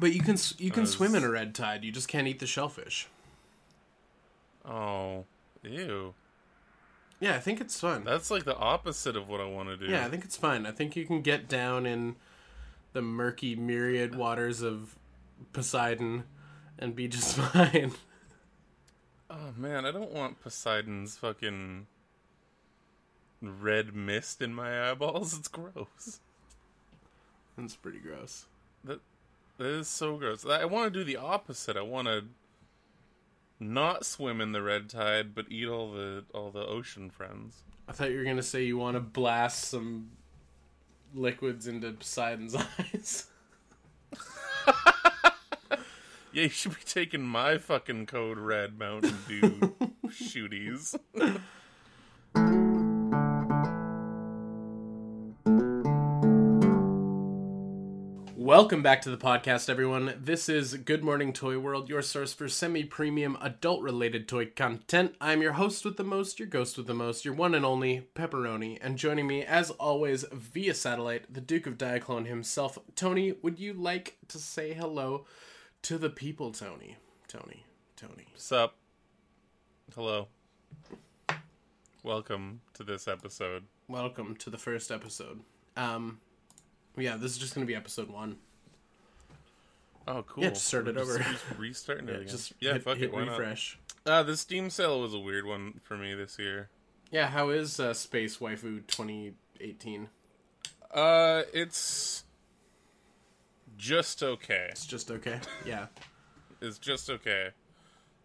But you can you can swim in a red tide. You just can't eat the shellfish. Oh, ew. Yeah, I think it's fun. That's like the opposite of what I want to do. Yeah, I think it's fun. I think you can get down in the murky myriad uh. waters of Poseidon and be just fine. Oh man, I don't want Poseidon's fucking red mist in my eyeballs. It's gross. That's pretty gross. That is so gross. I want to do the opposite. I want to not swim in the red tide, but eat all the all the ocean friends. I thought you were gonna say you want to blast some liquids into Poseidon's eyes. Yeah, you should be taking my fucking code red Mountain Dew shooties. Welcome back to the podcast, everyone. This is Good Morning Toy World, your source for semi premium adult related toy content. I'm your host with the most, your ghost with the most, your one and only Pepperoni. And joining me, as always, via satellite, the Duke of Diaclone himself. Tony, would you like to say hello to the people, Tony? Tony, Tony. Sup? Hello. Welcome to this episode. Welcome to the first episode. Um, yeah, this is just going to be episode one. Oh, cool. Yeah, just start it over. just restarting it again. Just yeah, hit, fuck hit it. Why not? refresh. Uh, the Steam sale was a weird one for me this year. Yeah, how is uh, Space Waifu 2018? Uh, it's just okay. It's just okay. Yeah. It's just okay.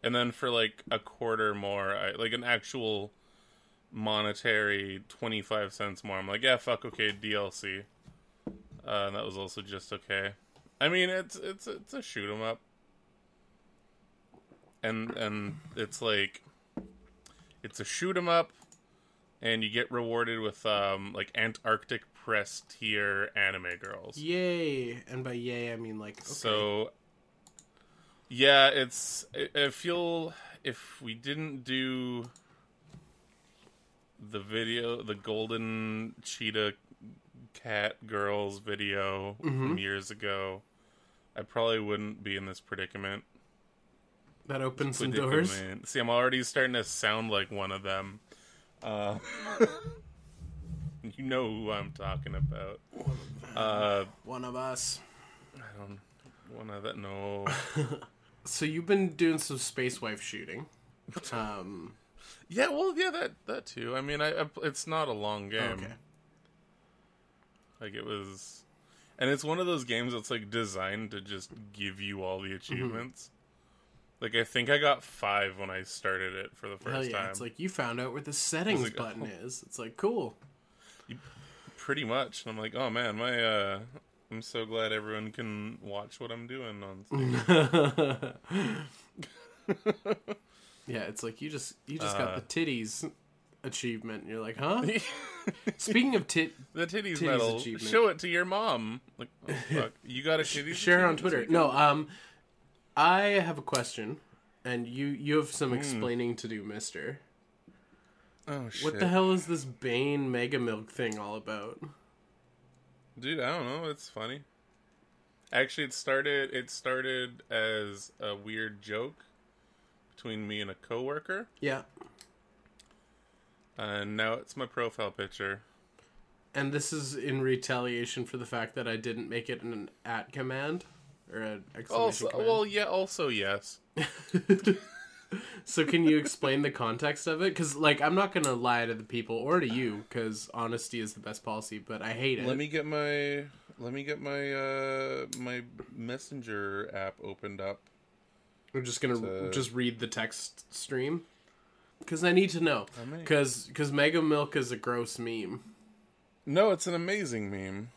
And then for like a quarter more, I, like an actual monetary 25 cents more, I'm like, yeah, fuck, okay, DLC. Uh, and that was also just okay. I mean, it's it's it's a shoot 'em up. And and it's like it's a shoot 'em up and you get rewarded with um like Antarctic press tier anime girls. Yay! And by yay, I mean like okay. So, yeah, it's. I, I feel if we didn't do the video, the golden cheetah cat girls video from years ago, I probably wouldn't be in this predicament. that opens some doors. See, I'm already starting to sound like one of them. Uh, you know who I'm talking about. Uh, One of us. I don't. One of that. No. So you've been doing some space wife shooting. Um. Yeah, well, yeah, that that too. I mean, I, I it's not a long game. Okay. Like it was, and it's one of those games that's like designed to just give you all the achievements. Like I think I got five when I started it for the first Hell yeah! time. It's like you found out where the settings like, button oh. is. It's like cool. Pretty much, and I'm like, oh man, my uh, I'm so glad everyone can watch what I'm doing on Steam. Yeah, it's like you just you just Uh. got the titties achievement. And you're like, huh? Speaking of tit, the titties, Titties medal. achievement. Show it to your mom. Like, oh, fuck, you got a titties? share on Twitter. No, um, I have a question, and you you have some explaining to do, Mister. Oh shit! What the hell is this Bane Mega Milk thing all about? Dude, I don't know. It's funny. Actually, it started. It started as a weird joke between me and a coworker, Yeah, and now it's my profile picture. and this is in retaliation for the fact that I didn't make it an at command or an exclamation Also, command. well, yeah. Also, yes. So can you explain the context of it? Because like I'm not gonna lie to the people or to you, because honesty is the best policy. But I hate it. Let me get my. Let me get my uh my messenger app opened up. I'm just gonna to- just read the text stream because I need to know. Because because Mega Milk is a gross meme. No, it's an amazing meme.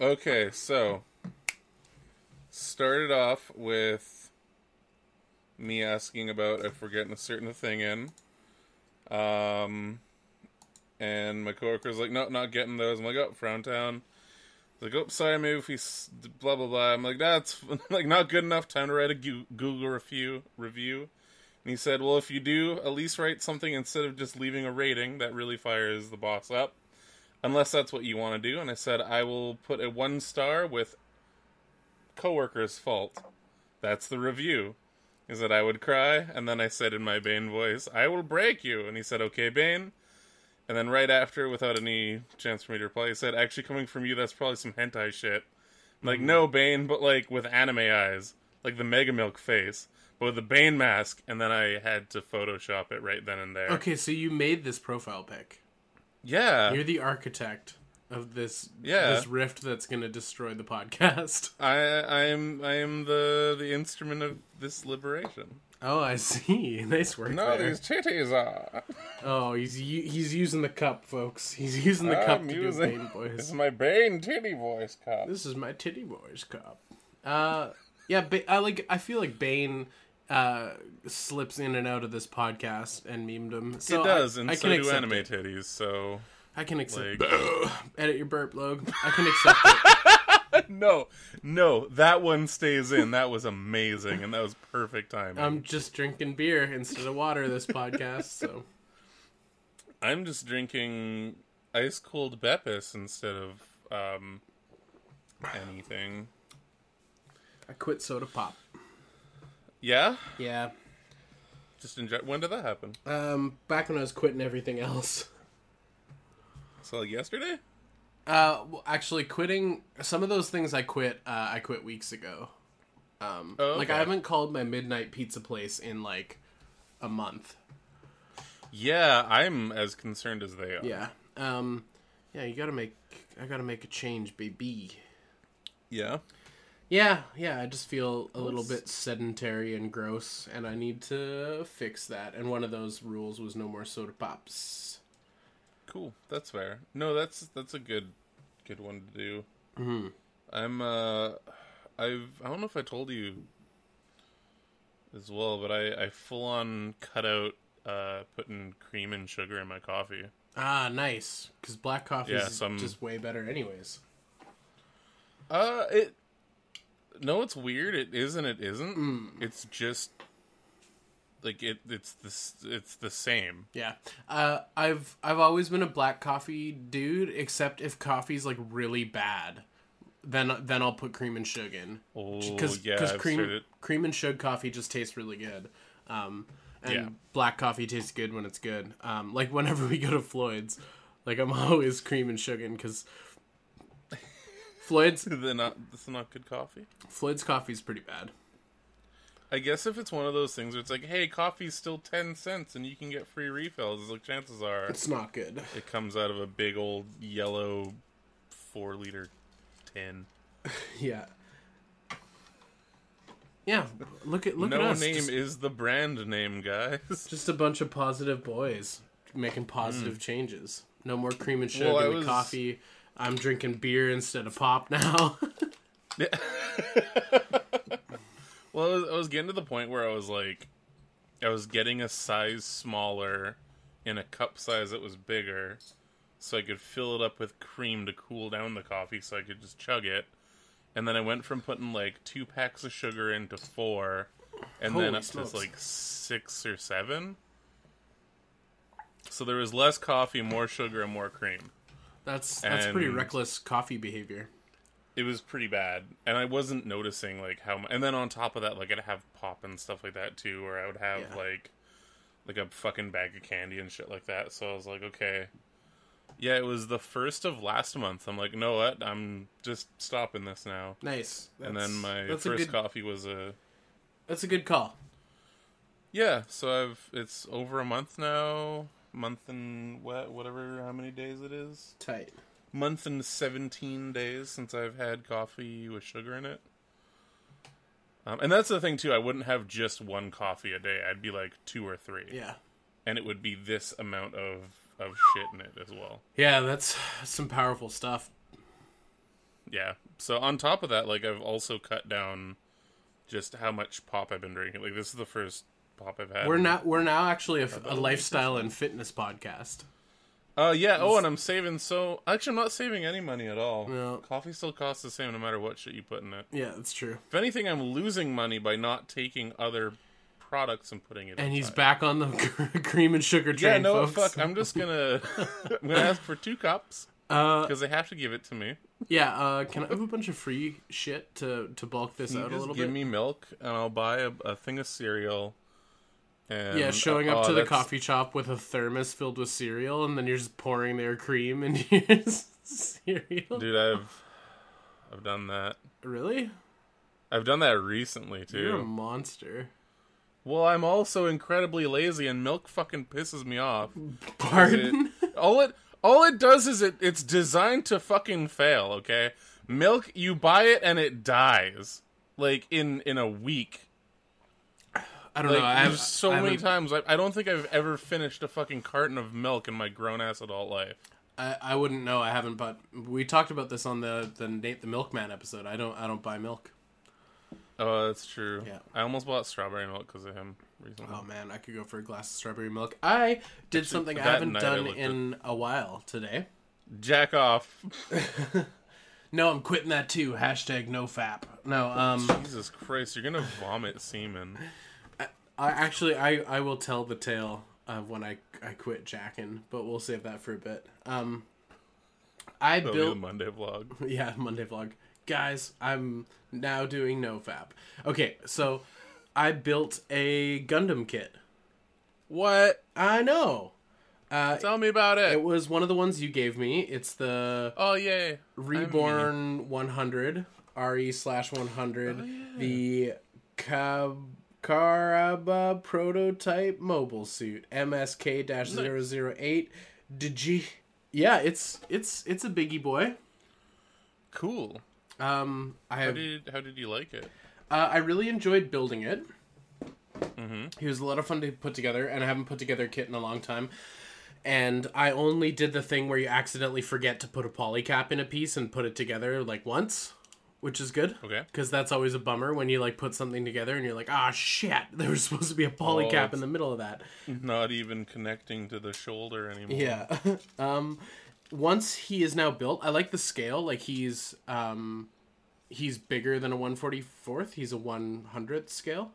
Okay, so started off with me asking about if we're getting a certain thing in. Um and my coworker's like, no, not getting those. I'm like, oh, Frowntown. He's like, oh, sorry, maybe if we s- blah blah blah. I'm like, that's like not good enough. Time to write a Google review. Review. And he said, well, if you do, at least write something instead of just leaving a rating. That really fires the boss up. unless that's what you want to do. And I said, I will put a one star with coworker's fault. That's the review. He said, I would cry, and then I said in my Bane voice, I will break you. And he said, Okay, Bane. And then right after, without any chance for me to reply, he said, Actually, coming from you, that's probably some hentai shit. I'm like, hmm. no, Bane, but like with anime eyes, like the Mega Milk face, but with the Bane mask, and then I had to Photoshop it right then and there. Okay, so you made this profile pic. Yeah. You're the architect of this Yeah. this rift that's going to destroy the podcast. I I am I am the the instrument of this liberation. Oh, I see. Nice work No, there. these titties are. Oh, he's he's using the cup, folks. He's using the cup I'm to do using- Bane This is my Bane titty voice cup. This is my titty boys cup. Uh, yeah, ba- I like. I feel like Bane uh slips in and out of this podcast and memed him. So it does, I, and I so can do anime it. titties. So I can accept. like, Edit your burp, Log. I can accept it. no, no, that one stays in. That was amazing, and that was perfect timing. I'm just drinking beer instead of water this podcast. So I'm just drinking ice cold Beppis instead of um anything. I quit soda pop. Yeah, Yeah. just enjoy. When did that happen? Um, back when I was quitting everything else. So like yesterday. Uh, well, actually, quitting some of those things I quit. Uh, I quit weeks ago. Um, Oh, like. I haven't called my midnight pizza place in like a month. Yeah, I'm as concerned as they are. Yeah. Um, yeah. You gotta make. I gotta make a change, baby. Yeah. Yeah, yeah. I just feel a little bit sedentary and gross, and I need to fix that. And one of those rules was no more soda pops. Cool. That's fair. No, that's that's a good good one to do. Mhm. I'm uh I've I don't know if I told you as well, but I I full on cut out uh putting cream and sugar in my coffee. Ah, nice. Because black coffee Yeah, is some- just way better, anyways. Uh it No, it's weird. It is and it isn't. Mm. It's just like it it's this it's the same. Yeah. Uh, I've I've always been a black coffee dude, except if coffee's like really bad, then then I'll put cream and sugar in. Oh Because yeah, I've cream cream and sugar coffee just tastes really good. Um, and Yeah. black coffee tastes good when it's good. Um, like whenever we go to Floyd's, like I'm always cream and sugar because Floyd's they're not this is not good coffee. Floyd's coffee is pretty bad. I guess if it's one of those things where it's like, hey, coffee's still ten cents and you can get free refills, like chances are It's not good. it comes out of a big old yellow four liter tin. Yeah. Yeah, look at look no at us. name just- is the brand name, guys. Just a bunch of positive boys making positive changes. No more cream and sugar Mm. Well, in the was- coffee. I'm drinking beer instead of pop now. well, I was, I was getting to the point where I was like, I was getting a size smaller in a cup size that was bigger, so I could fill it up with cream to cool down the coffee, so I could just chug it. And then I went from putting like two packs of sugar into four, and then Holy up smokes. to like six or seven. So there was less coffee, more sugar, and more cream. that's that's pretty reckless coffee behavior. It was pretty bad and i wasn't noticing like how and then on top of that like i'd have pop and stuff like that too or i would have Yeah. like like a fucking bag of candy and shit like that so i was like okay yeah it was the first of last month i'm like no what i'm just stopping this now Nice. and then my first good, coffee was a That's a good call. yeah so i've it's over a month now month and what whatever how many days it is Tight. Month and 17 days since I've had coffee with sugar in it. Um, and that's the thing, too. I wouldn't have just one coffee a day. I'd be like two or three. Yeah. And it would be this amount of, of shit in it as well. Yeah, that's some powerful stuff. Yeah. So on top of that, like, I've also cut down just how much pop I've been drinking. Like, this is the first pop I've had. We're not we're now actually a, a a week or lifestyle and fitness podcast. Uh, yeah. Oh, and I'm saving so. Actually, I'm not saving any money at all. No. Coffee still costs the same no matter what shit you put in it. Yeah, that's true. If anything, I'm losing money by not taking other products and putting it. And he's back on the cream and sugar train. Yeah, no, folks. fuck. I'm just gonna. I'm gonna ask for two cups, Uh, because they have to give it to me. yeah. Uh, can I have a bunch of free shit to to bulk this You out a little give bit? Give me milk, and I'll buy a, a thing of cereal. And yeah, showing up oh, to the that's- coffee shop with a thermos filled with cereal, and then you're just pouring their cream into your cereal. Dude, I've I've done that. Really? I've done that recently too. You're a monster. Well, I'm also incredibly lazy, and milk fucking pisses me off. Pardon? It- all it all it does is it it's designed to fucking fail. Okay, milk you buy it and it dies like in in a week. I don't Like know. I have so I many times I, I don't think I've ever finished a fucking carton of milk in my grown ass adult life. I, I wouldn't know. I haven't, but we talked about this on the the Nate the Milkman episode. I don't I don't buy milk. Oh, that's true. Yeah. I almost bought strawberry milk because of him recently. Oh man, I could go for a glass of strawberry milk. I did something I haven't I done at- in a while today. Jack off. No, I'm quitting that too. Hashtag no fap. No, um, Jesus Christ, you're gonna vomit semen. I actually I I will tell the tale of when I I quit jacking, but we'll save that for a bit. Um, I That'll built Monday vlog. yeah Monday vlog, guys. I'm now doing no fap. Okay, so I built a Gundam kit. What? I know. Uh, Tell me about it. it was one of the ones you gave me. It's the oh yay! Reborn 100 RE slash 100 the Cab Karaba prototype mobile suit MSK-008 DG. yeah it's it's it's a biggie boy Cool. um I How have did how did you like it? uh, I really enjoyed building it Mm-hmm. he was a lot of fun to put together and I haven't put together a kit in a long time and I only did the thing where you accidentally forget to put a polycap in a piece and put it together like once which is good. Okay. because that's always a bummer when you like put something together and you're like ah shit there was supposed to be a polycap it's- in the middle of that. Not even connecting to the shoulder anymore. yeah. Um once he is now built i like the scale. Like he's um he's bigger than a 144th he's a 100th scale.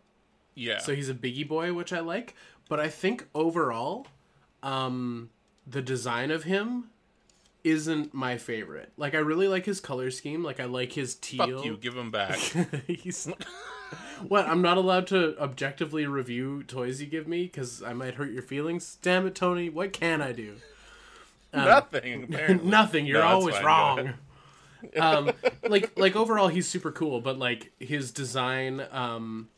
Yeah. so he's a biggie boy which i like. But i think overall um the design of him isn't my favorite like i really like his color scheme like i like his teal Fuck you. Give him back. He's what? I'm not allowed to objectively review toys you give me because I might hurt your feelings. Damn it, Tony! What can I do? Nothing. Apparently. Nothing. You're No, always wrong. um, like like overall, he's super cool, but like his design, um,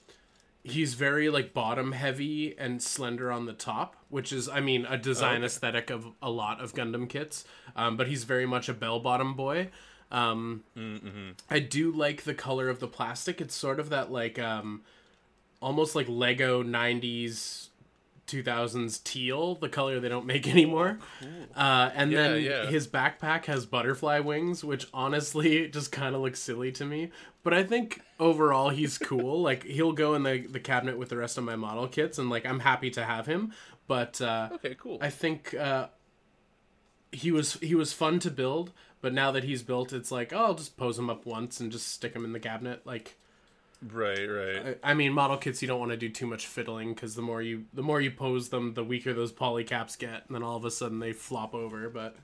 he's very like bottom heavy and slender on the top, which is, I mean, a design Okay. aesthetic of a lot of Gundam kits. Um, but he's very much a bell bottom boy. Um, Mm-hmm. I do like the color of the plastic. It's sort of that like um, almost like Lego '90s. 2000s teal, the color they don't make anymore. Uh, and Yeah, then yeah. his backpack has butterfly wings, which honestly just kind of looks silly to me. But I think overall he's cool. like he'll go in the, the cabinet with the rest of my model kits, and like I'm happy to have him. But uh, Okay. Cool. I think uh, he was he was fun to build. But now that he's built, it's like oh, I'll just pose him up once and just stick him in the cabinet. Like right. Right. I, I mean, model kits you don't want to do too much fiddling because the more you the more you pose them, the weaker those polycaps get, and then all of a sudden they flop over. But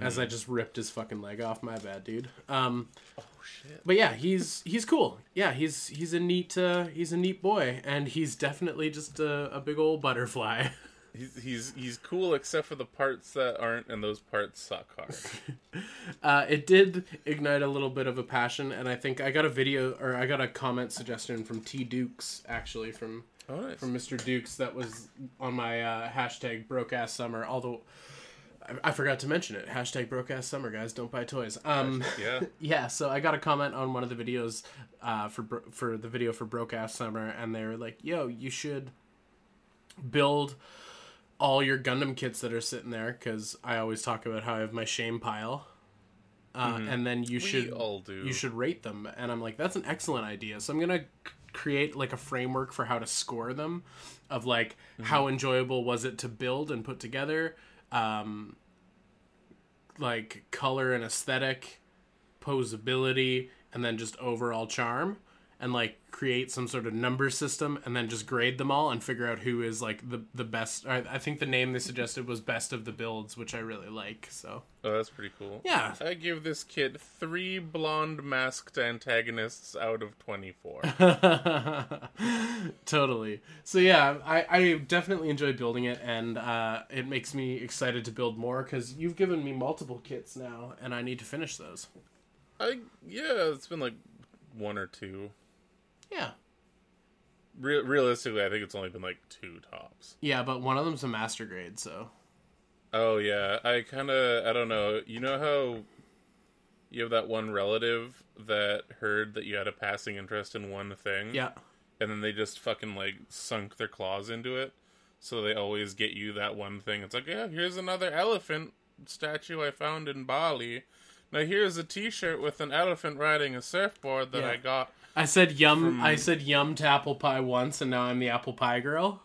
as I just ripped his fucking leg off, my bad, dude. Um, oh shit. but yeah, he's he's cool. Yeah, he's he's a neat uh, he's a neat boy, and he's definitely just a, a big old butterfly. He's he's he's cool except for the parts that aren't, and those parts suck hard. Uh, it did ignite a little bit of a passion, and I think I got a video or I got a comment suggestion from T Dukes actually from Oh, nice. from Mr. Dukes that was on my uh, hashtag broke ass summer. Although I, I forgot to mention it. Hashtag broke ass summer, guys. Don't buy toys. Um, yeah. yeah. So I got a comment on one of the videos uh, for for the video for broke ass summer, and they were like, "Yo, you should build." All your Gundam kits that are sitting there because I always talk about how I have my shame pile, uh, and then you should all do. you should rate them and i'm like that's an excellent idea. So i'm gonna create like a framework for how to score them of like how enjoyable was it to build and put together um like color and aesthetic posability and then just overall charm and like create some sort of number system and then just grade them all and figure out who is like the the best. I, I think the name they suggested was best of the builds, which I really like. So Oh, that's pretty cool. yeah, I give this kid three blonde masked antagonists out of 24. totally. So yeah, I, I definitely enjoy building it, and uh, it makes me excited to build more because you've given me multiple kits now, and I need to finish those. I yeah, it's been like one or two. Yeah, Re- realistically, I think it's only been like two tops. yeah, but one of them's a master grade, so Oh yeah, I kind of I don't know. You know how you have that one relative that heard that you had a passing interest in one thing, yeah, and then they just fucking like sunk their claws into it. So they always get you that one thing. It's like, yeah, here's another elephant statue I found in Bali. Now here's a T-shirt with an elephant riding a surfboard that Yeah. I got. I said yum. From- I said yum to apple pie once, and now I'm the apple pie girl.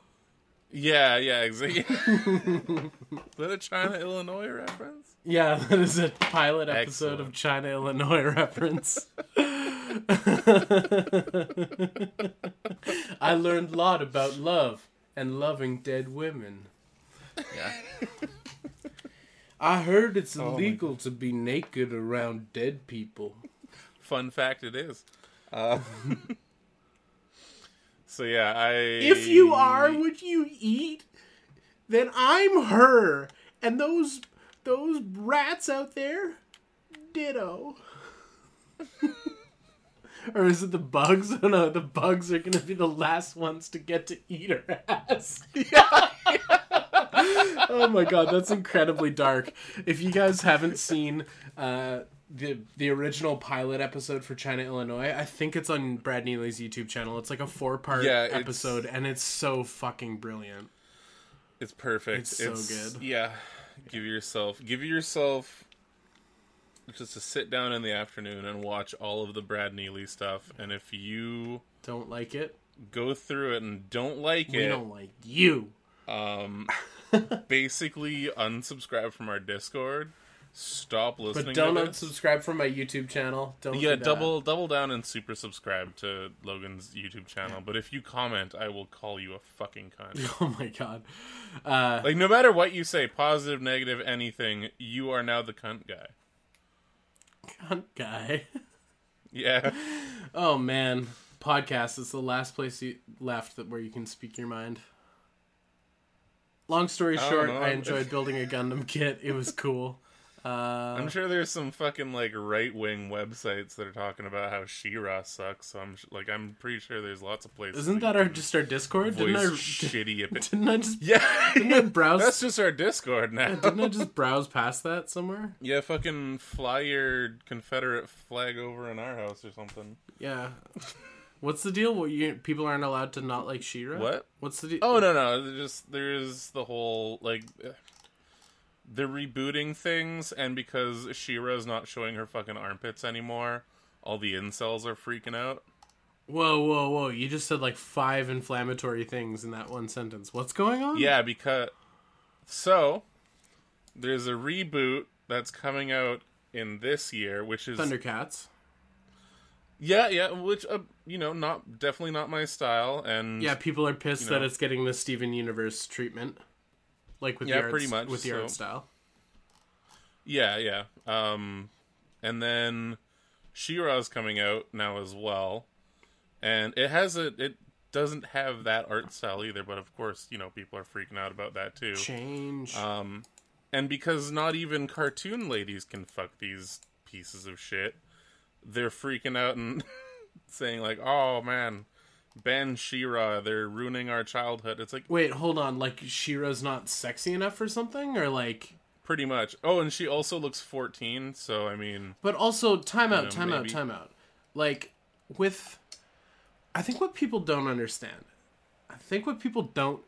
Yeah, yeah, exactly. Is that a China Illinois reference? Yeah, that is a pilot episode of China, Illinois reference. I learned a lot about love and loving dead women. Yeah. I heard it's Oh illegal to be naked around dead people. Fun fact, it is. Uh, so yeah, I. If you are what you eat, then I'm her. And those those rats out there, ditto. or is it the bugs? Oh no, the bugs are gonna be the last ones to get to eat her ass. oh my god, that's incredibly dark. If you guys haven't seen uh, the the original pilot episode for China Illinois, I think it's on Brad Neely's YouTube channel. It's like a four part Yeah, episode, and it's so fucking brilliant. It's perfect. It's so good. Yeah. Give yourself give yourself just to sit down in the afternoon and watch all of the Brad Neely stuff and if you Don't like it? go through it and don't like We it, We don't like you. um basically unsubscribe from our Discord. Stop listening But don't unsubscribe from my YouTube channel. Don't Yeah, do double double down and super subscribe to Logan's YouTube channel. But if you comment, I will call you a fucking cunt. Oh my god. Uh, like no matter what you say, positive, negative, anything, you are now the cunt guy. cunt guy. Yeah. Oh man, podcast is the last place you left that where you can speak your mind. Long story short, know. I enjoyed building a Gundam kit. It was cool. Uh, I'm sure there's some fucking like right wing websites that are talking about how She-Ra sucks. So I'm sh- like, I'm pretty sure there's lots of places. isn't that our just our Discord? Didn't I? shitty opinion? Didn't I just? Yeah, Didn't I browse? that's just our Discord now. Didn't I just browse past that somewhere? Yeah, fucking fly your Confederate flag over in our house or something. Yeah. What's the deal? What you people aren't allowed to not like She-Ra? What? What's the deal? Oh no no, just there's the whole like uh, they're rebooting things, and because She-Ra's not showing her fucking armpits anymore, all the incels are freaking out. Whoa, whoa, whoa! You just said like five inflammatory things in that one sentence. What's going on? Yeah, because so there's a reboot that's coming out in this year, which is Thundercats. yeah yeah, which uh, you know not definitely not my style, and Yeah, people are pissed You that it's getting the Steven Universe treatment, like with Yeah, the art, pretty much, with the so- art style. Yeah, yeah. Um, and then She-Ra's coming out now as well, and it has a it doesn't have that art style either, but of course, you know, people are freaking out about that too. Change. Um, and because not even cartoon ladies can fuck these pieces of shit, they're freaking out and saying like, "Oh man, ban She-Ra, they're ruining our childhood." It's like Wait, hold on. Like She-Ra's not sexy enough or something, or like. pretty much. Oh, and she also looks 14, so I mean, But also, time out, know, time out, time out. Like with, I think what people don't understand. I think what people don't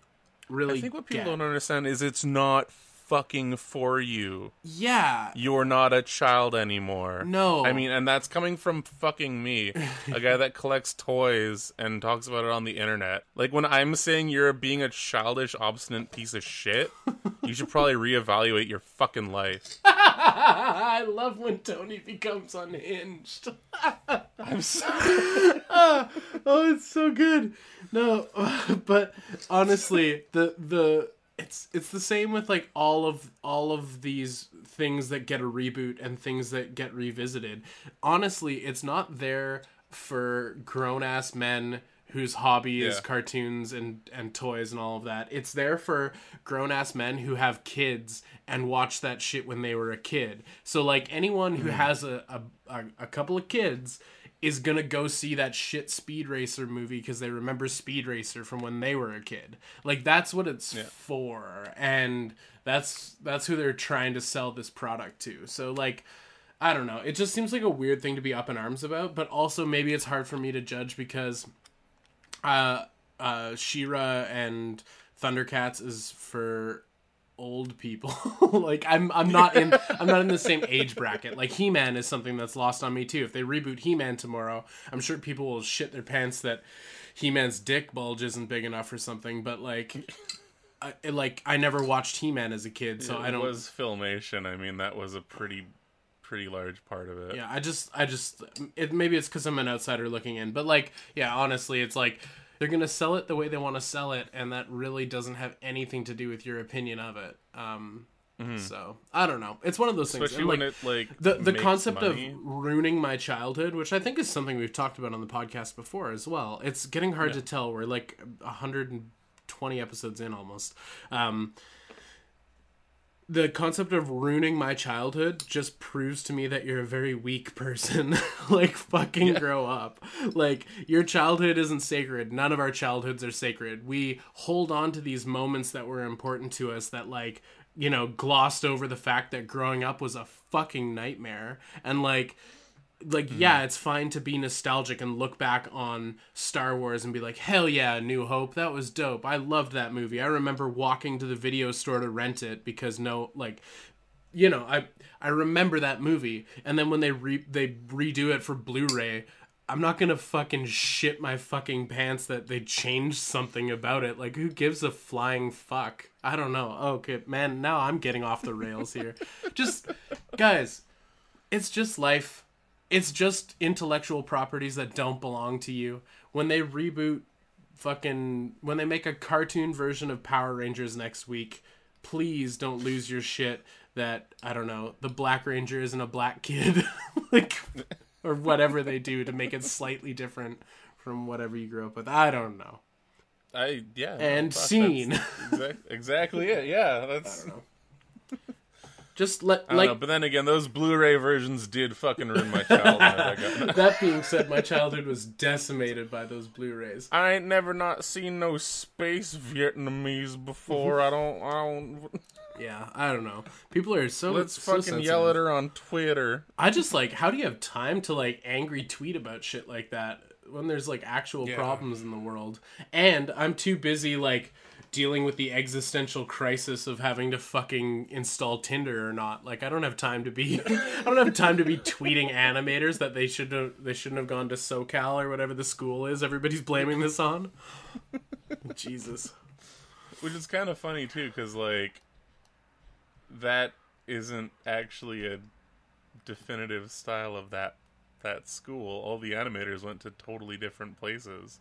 really. I think what people get- don't understand is it's not fucking for you. Yeah. You're not a child anymore. No. I mean, and that's coming from fucking me, a guy that collects toys and talks about it on the internet. Like when I'm saying you're being a childish, obstinate piece of shit, you should probably reevaluate your fucking life. I love when Tony becomes unhinged. I'm so ah, oh, it's so good. No, but honestly, the the it's it's the same with like all of all of these things that get a reboot and things that get revisited. Honestly, it's not there for grown ass men whose hobby is cartoons and and toys and all of that. It's there for grown ass men who have kids and watch that shit when they were a kid. So like anyone who mm. has a a, a, a couple of kids is gonna go see that shit Speed Racer movie because they remember Speed Racer from when they were a kid. Like that's what it's for, and that's that's who they're trying to sell this product to. So like. I don't know. It just seems like a weird thing to be up in arms about, but also maybe it's hard for me to judge because uh uh She-Ra and Thundercats is for old people. like I'm I'm not in I'm not in the same age bracket. Like He-Man is something that's lost on me too. If they reboot He-Man tomorrow, I'm sure people will shit their pants that He-Man's dick bulge isn't big enough or something, but like I, like I never watched He-Man as a kid, so it I don't It was filmation. I mean, that was a pretty, pretty large part of it. yeah i just i just it maybe it's because i'm an outsider looking in but like yeah honestly it's like they're gonna sell it the way they want to sell it and that really doesn't have anything to do with your opinion of it. Um so i don't know. It's one of those things Mm-hmm. Especially And, when it like the the concept money. of ruining my childhood which i think is something we've talked about on the podcast before as well. It's getting hard to tell. We're like 120 episodes in almost. Um the concept of ruining my childhood just proves to me that you're a very weak person. like fucking grow up. Like your childhood isn't sacred. None of our childhoods are sacred. We hold on to these moments that were important to us that like, you know, glossed over the fact that growing up was a fucking nightmare. And like like mm-hmm. yeah, it's fine to be nostalgic and look back on Star Wars and be like, "Hell yeah, New Hope, that was dope. I loved that movie. I remember walking to the video store to rent it because no like you know, I I remember that movie. And then when they re- they redo it for Blu-ray, I'm not going to fucking shit my fucking pants that they changed something about it. Like who gives a flying fuck? I don't know. Oh, okay, man, now I'm getting off the rails here. just guys, it's just life. It's just intellectual properties that don't belong to you. When they reboot fucking when they make a cartoon version of Power Rangers next week, please don't lose your shit that I don't know, the Black Ranger isn't a black kid like or whatever they do to make it slightly different from whatever you grew up with. I don't know. I yeah. And fuck, scene. that's exactly it. Yeah, that's. Just let I like know, but then again, those Blu-ray versions did fucking ruin my childhood. That being said, my childhood was decimated by those Blu-rays. I ain't never not seen no space Vietnamese before. I don't. I don't. Yeah, I don't know. People are so Let's so fucking yell at her on Twitter. I just like how do you have time to like angry tweet about shit like that when there's like actual Yeah. problems in the world? And I'm too busy like dealing with the existential crisis of having to fucking install Tinder or not. Like I don't have time to be I don't have time to be tweeting animators that they should they shouldn't have gone to SoCal or whatever the school is. Everybody's blaming this on. Jesus. Which is kind of funny too, because like that isn't actually a definitive style of that that school. All the animators went to totally different places.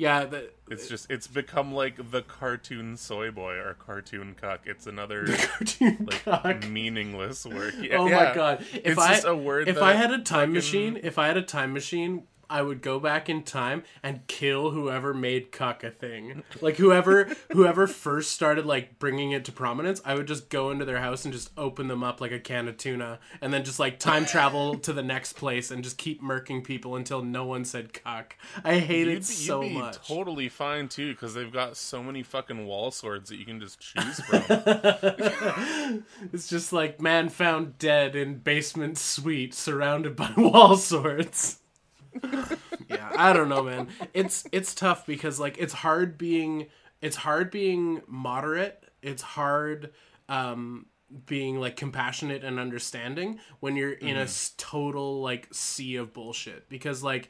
Yeah, the, It's just it's become like the cartoon soy boy or cartoon cuck. It's another cartoon like cock. meaningless word. Oh yeah, Oh yeah. my god! If It's I just a word if that I had a time fucking- machine, if I had a time machine, I would go back in time and kill whoever made cuck a thing. Like whoever whoever first started like bringing it to prominence, I would just go into their house and just open them up like a can of tuna, and then just like time travel to the next place and just keep murking people until no one said cuck. I hate You'd it be, so you'd be much. totally fine too, because they've got so many fucking wall swords that you can just choose from. It's just like man found dead in basement suite surrounded by wall swords. yeah, I don't know, man. It's it's tough because like it's hard being it's hard being moderate. It's hard um being like compassionate and understanding when you're in a total like sea of bullshit because like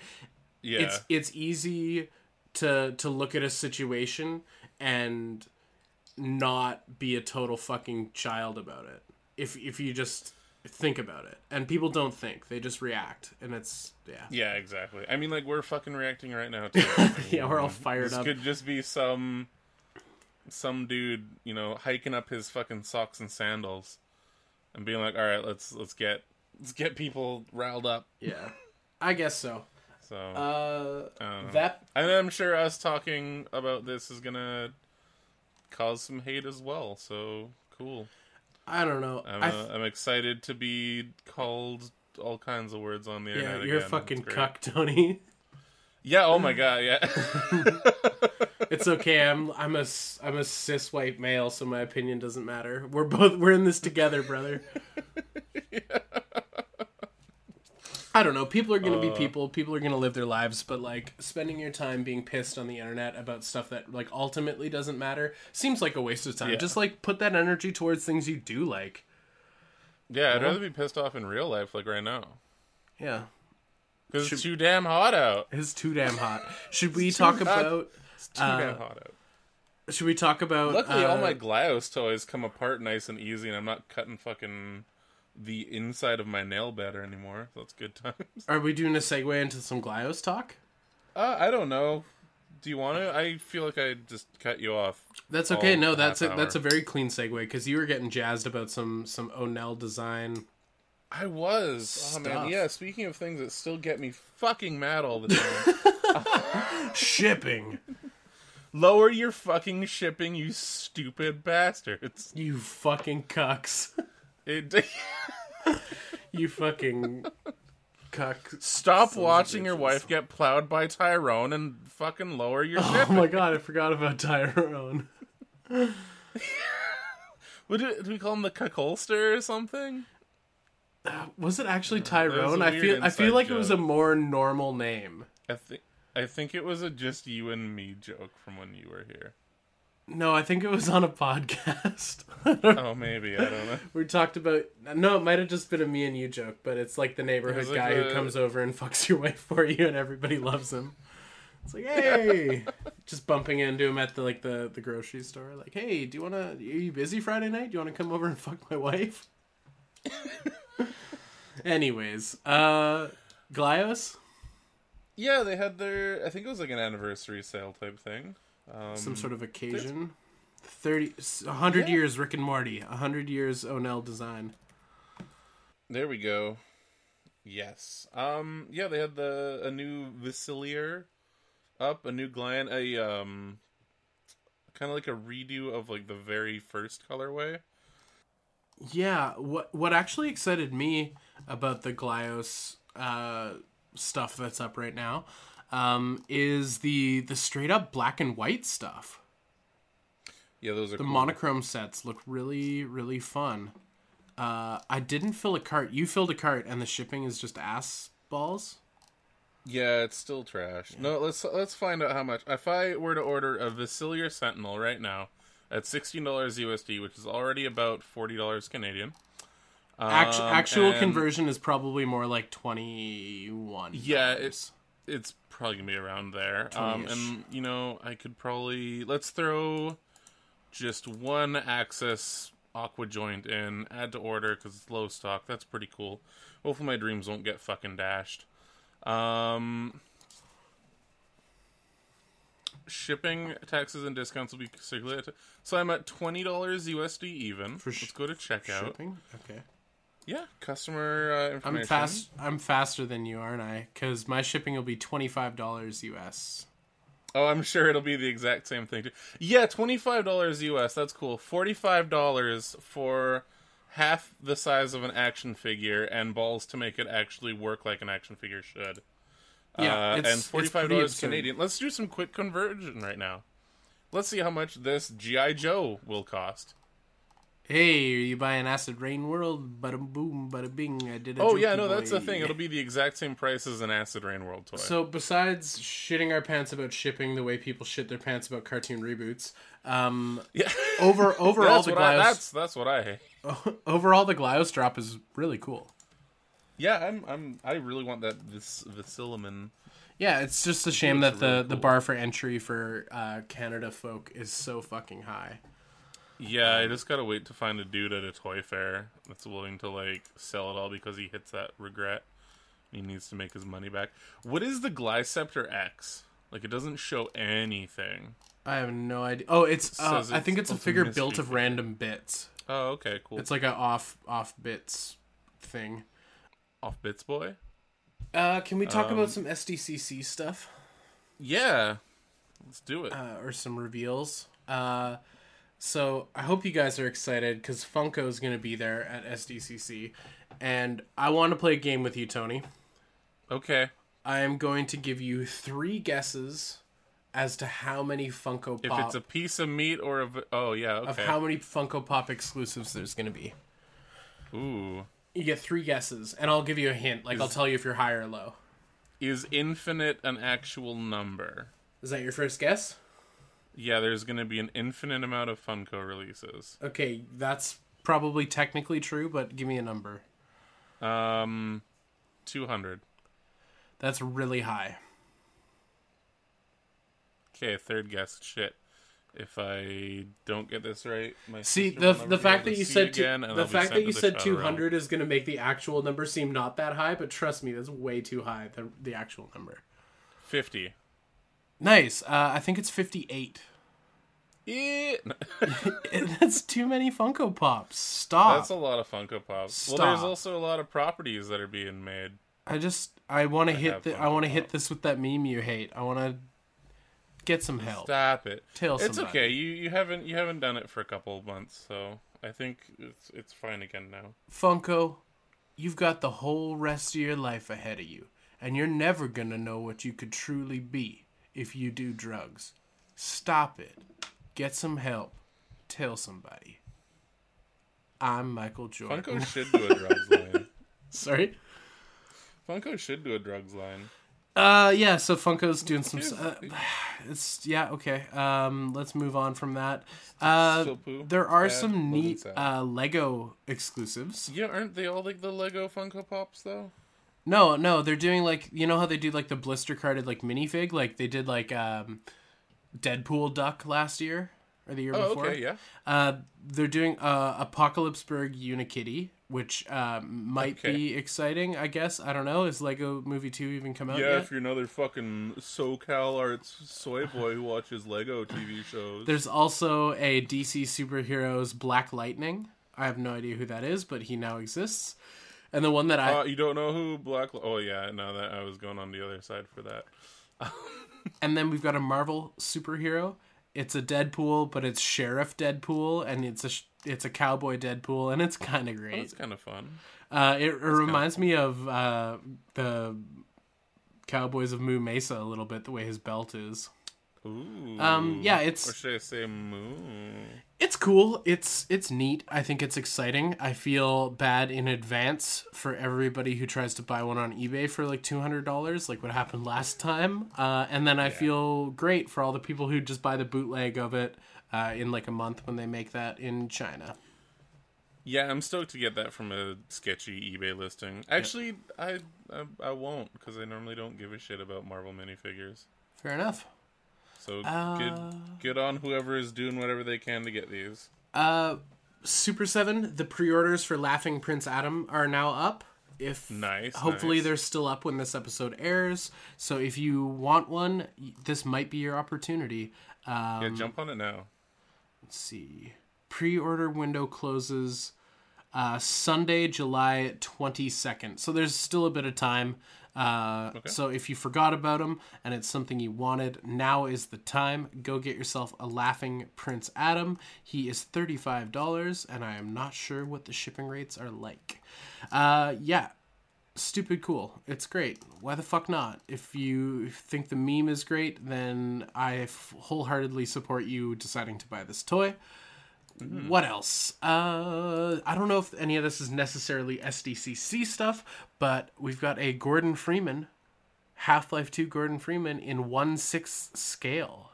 Yeah. it's it's easy to to look at a situation and not be a total fucking child about it if if you just think about it and people don't think they just react and it's yeah yeah, exactly. I mean, like we're fucking reacting right now. Too. yeah we're all fired this up could just be some some dude, you know, hiking up his fucking socks and sandals and being like, "All right, let's let's get let's get people riled up." yeah i guess so So, uh I that and I'm sure us talking about this is gonna cause some hate as well. So cool. I don't know I'm, I uh, I'm excited to be called all kinds of words on the yeah internet. you're a fucking cuck tony Yeah. Oh my god. Yeah. it's okay i'm i'm a i'm a cis white male so my opinion doesn't matter we're both we're in this together brother I don't know. People are going to be Uh. people. People are going to live their lives, but like spending your time being pissed on the internet about stuff that like ultimately doesn't matter seems like a waste of time. Yeah. Just like put that energy towards things you do like. yeah. I'd rather be pissed off in real life, like right now, Yeah, because Should- it's too damn hot out. it's too damn hot. Should we talk hot. about? It's too Uh, damn hot out. Should we talk about? Luckily, all uh, my Glyos toys come apart nice and easy, and I'm not cutting fucking the inside of my nail better anymore. So that's good times. Are we doing a segue into some Glyos talk? Uh, I don't know. Do you want to? I feel like I just cut you off. That's okay. No, that's a, hour. that's a very clean segue because you were getting jazzed about some some Onell design. I was. Oh man, yeah. Speaking of things that still get me fucking mad all the time. Shipping, Lower your fucking shipping, you stupid bastards. you fucking cucks. It, You fucking cuck. stop watching your wife get plowed by Tyrone and fucking lower your Oh shipping. my god, I forgot about Tyrone. What do, do we call him the cuckolster or something? Was it actually uh, Tyrone? a I weird feel I feel like it was a joke. more normal name. I think I think it was a just you and me joke from when you were here. No, I think it was on a podcast. Oh, maybe I don't know. we talked about no, it might have just been a me and you joke, but it's like the neighborhood like guy who comes over and fucks your wife for you, and everybody loves him. It's like, hey, just bumping into him at the like the the grocery store. Like, hey, do you wanna? Are you busy Friday night? Do you wanna come over and fuck my wife? Anyways, uh, Glyos, Yeah, they had their. I think it was like an anniversary sale type thing. Um, some sort of occasion. 30 100 Yeah. years Rick and Morty, 100 years Onell design. There we go. Yes. Um. Yeah, they had the a new Vasilier up, a new Glan, a um, kind of like a redo of like the very first colorway. Yeah, what what actually excited me about the Glyos uh, stuff that's up right now um, is the the straight up black and white stuff. Yeah, those are The cool. monochrome sets look really really fun. Uh, I didn't fill a cart. You filled a cart, and the shipping is just ass balls. Yeah, it's still trash. No, let's let's find out how much. If I were to order a Vasilier Sentinel right now at sixteen dollars USD, which is already about forty dollars Canadian. Um, actual conversion is probably more like twenty one. Yeah, it's it's probably gonna be around there. Um, and you know, I could probably let's throw just one Access Aqua joint in, add to order because it's low stock. That's pretty cool. Hopefully, my dreams won't get fucking dashed. Um, shipping, taxes, and discounts will be circulated. So I'm at twenty dollars USD even. For sh- let's go to checkout. shipping. Okay. Yeah, customer uh, information. I'm fast. I'm faster than you, aren't I? Because my shipping will be twenty five dollars US. Oh, I'm sure it'll be the exact same thing too. Yeah, twenty five dollars US. That's cool. Forty five dollars for half the size of an action figure and balls to make it actually work like an action figure should. Yeah, uh, and forty five dollars. Canadian. Let's do some quick conversion right now. Let's see how much this GI Joe will cost. Hey, are you buy an Acid Rain World? Bada boom, bada bing. I did. A Oh yeah, no, that's the thing. It'll be the exact same price as an Acid Rain World toy. So besides shitting our pants about shipping the way people shit their pants about cartoon reboots, um, yeah, over overall that's the what I, that's that's what I hate. overall the Glyos drop is really cool. Yeah, I'm I'm I really want that this Vasilimon. Yeah, it's just a shame that looks the, really the bar for entry for uh, Canada folk is so fucking high. Yeah, I just gotta wait to find a dude at a toy fair that's willing to like sell it all because he hits that regret. He needs to make his money back. What is the Glyceptor X? Like it doesn't show anything. I have no idea. Oh, it's, uh, says I think it's- it's a figure built of random bits. Oh, okay, cool. It's like an off off bits thing. off Bits Boy. Uh, can we talk Um, about some SDCC stuff Yeah, let's do it. uh, or some reveals? Uh, so I hope you guys are excited because Funko is going to be there at SDCC, and I want to play a game with you, Tony. okay, I am going to give you three guesses as to how many Funko if it's a piece of meat or a oh yeah, of how many Funko Pop exclusives there's going to be. Ooh, You get three guesses, and I'll give you a hint. Like I'll tell you if you're high or low. is infinite an actual number? Is that your first guess? Yeah, there's gonna be an infinite amount of Funko releases. Okay, that's probably technically true, but give me a number. Um, two hundred. That's really high. Okay, third guess. Shit. If I don't get this right, my See the the fact that you said two, the fact that you said two realm. is going to make the actual number seem not that high, but trust me, that's way too high. The the actual number. fifty. Nice. Uh, I think it's fifty eight. Eh, that's too many Funko Pops. Stop. That's a lot of Funko Pops. Well, there's also a lot of properties that are being made. I just I want to hit the, I want to hit this with that meme you hate. I want to get some help. Stop it. Tell it's somebody. okay. You you haven't you haven't done it for a couple of months, so I think it's it's fine again now. Funko, you've got the whole rest of your life ahead of you, and you're never gonna know what you could truly be if you do drugs. Stop it. Get some help. Tell somebody. I'm Michael Jordan. Funko should do a drugs line. Sorry. Funko should do a drugs line. Uh, yeah. So Funko's doing some. Uh, it's yeah. Okay. Um, let's move on from that. Uh, there are Sad. some neat uh Lego exclusives. Yeah, aren't they all like the Lego Funko Pops though? No, no, they're doing like you know how they do like the blister carded like minifig, like they did like um Deadpool duck last year or the year Oh, before. okay, yeah. Uh, they're doing uh, Apocalypseburg Unikitty, which uh, might Okay. be exciting. I guess I don't know. Is Lego Movie Two even come out Yeah, yet? if you're another fucking SoCal arts soy boy who watches Lego TV shows. There's also a DC superheroes Black Lightning. I have no idea who that is, but he now exists. And the one that I Uh, you don't know who Black? Oh yeah, no, that I was going on the other side for that. And then we've got a Marvel superhero. It's a Deadpool, but it's Sheriff Deadpool, and it's a sh- it's a cowboy Deadpool, and it's kind of great. That's kind of fun. Uh, it, it reminds me of uh, the Cowboys of Moo Mesa a little bit, the way his belt is. Ooh. Um, yeah, it's- Or should I say moo? It's cool. It's it's neat. I think it's exciting. I feel bad in advance for everybody who tries to buy one on eBay for like two hundred dollars, like what happened last time. Uh, and then I feel great for all the people who just buy the bootleg of it uh, in like a month when they make that in China. Yeah, I'm stoked to get that from a sketchy eBay listing. Actually, I, I I won't because I normally don't give a shit about Marvel minifigures. Fair enough. So Uh, good good on whoever is doing whatever they can to get these. Uh, Super Seven, the pre-orders for Laughing Prince Adam are now up. If Nice, hopefully nice. they're still up when this episode airs. So if you want one, this might be your opportunity. Um, Yeah, jump on it now. let's see. Pre-order window closes uh, Sunday, July twenty second. So there's still a bit of time. Uh, So if you forgot about them and it's something you wanted, now is the time. Go get yourself a Laughing Prince Adam. He is thirty five dollars, and I am not sure what the shipping rates are like. Uh, yeah, stupid cool. It's great. Why the fuck not? If you think the meme is great, then I f- wholeheartedly support you deciding to buy this toy. What else? Uh, I don't know if any of this is necessarily SDCC stuff, but we've got a Gordon Freeman, Half Life 2 Gordon Freeman in 1 6 scale.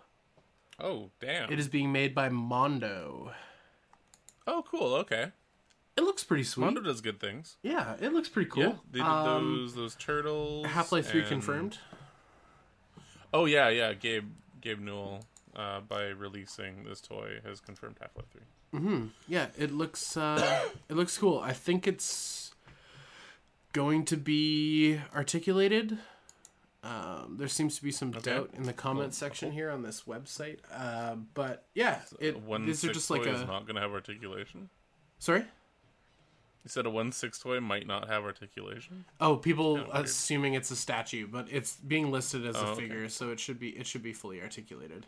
Oh, damn. It is being made by Mondo. Oh, cool. Okay. It looks pretty sweet. Mondo does good things. Yeah, it looks pretty cool. Yeah, they did Um, those those turtles. Half Life 3 and- confirmed. Oh yeah, yeah. Gabe Gabe Newell, uh, by releasing this toy, has confirmed Half Life Three. Yeah, it looks uh, it looks cool. I think it's going to be articulated. Um, there seems to be some doubt in the comment section here on this website, uh, but yeah, it, One these are just toy like is a not going to have articulation. sorry. You said a one six toy might not have articulation. Oh, people assuming it's a statue, but it's being listed as a Oh, okay. figure, so it should be it should be fully articulated.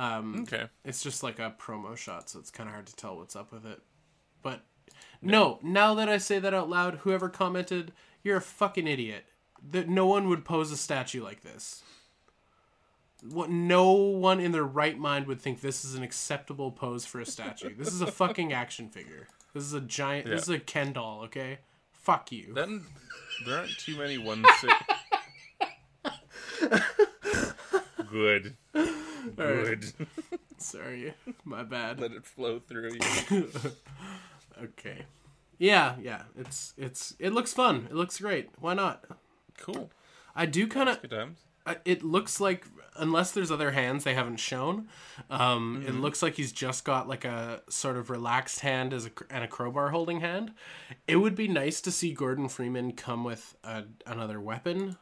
Um, Okay. It's just like a promo shot, so it's kind of hard to tell what's up with it. But no, now that I say that out loud, whoever commented, you're a fucking idiot. That no one would pose a statue like this. What? No one in their right mind would think this is an acceptable pose for a statue. this is a fucking action figure. This is a giant. This is a Ken doll. Okay. Fuck you. Then there aren't too many ones. Good. Good. Sorry, my bad. Let it flow through you. Okay. Yeah, yeah. It's it's it looks fun. It looks great. Why not? Cool. I do kind of it looks like unless there's other hands they haven't shown um it looks like he's just got like a sort of relaxed hand as a, and a crowbar holding hand it would be nice to see gordon freeman come with a, another weapon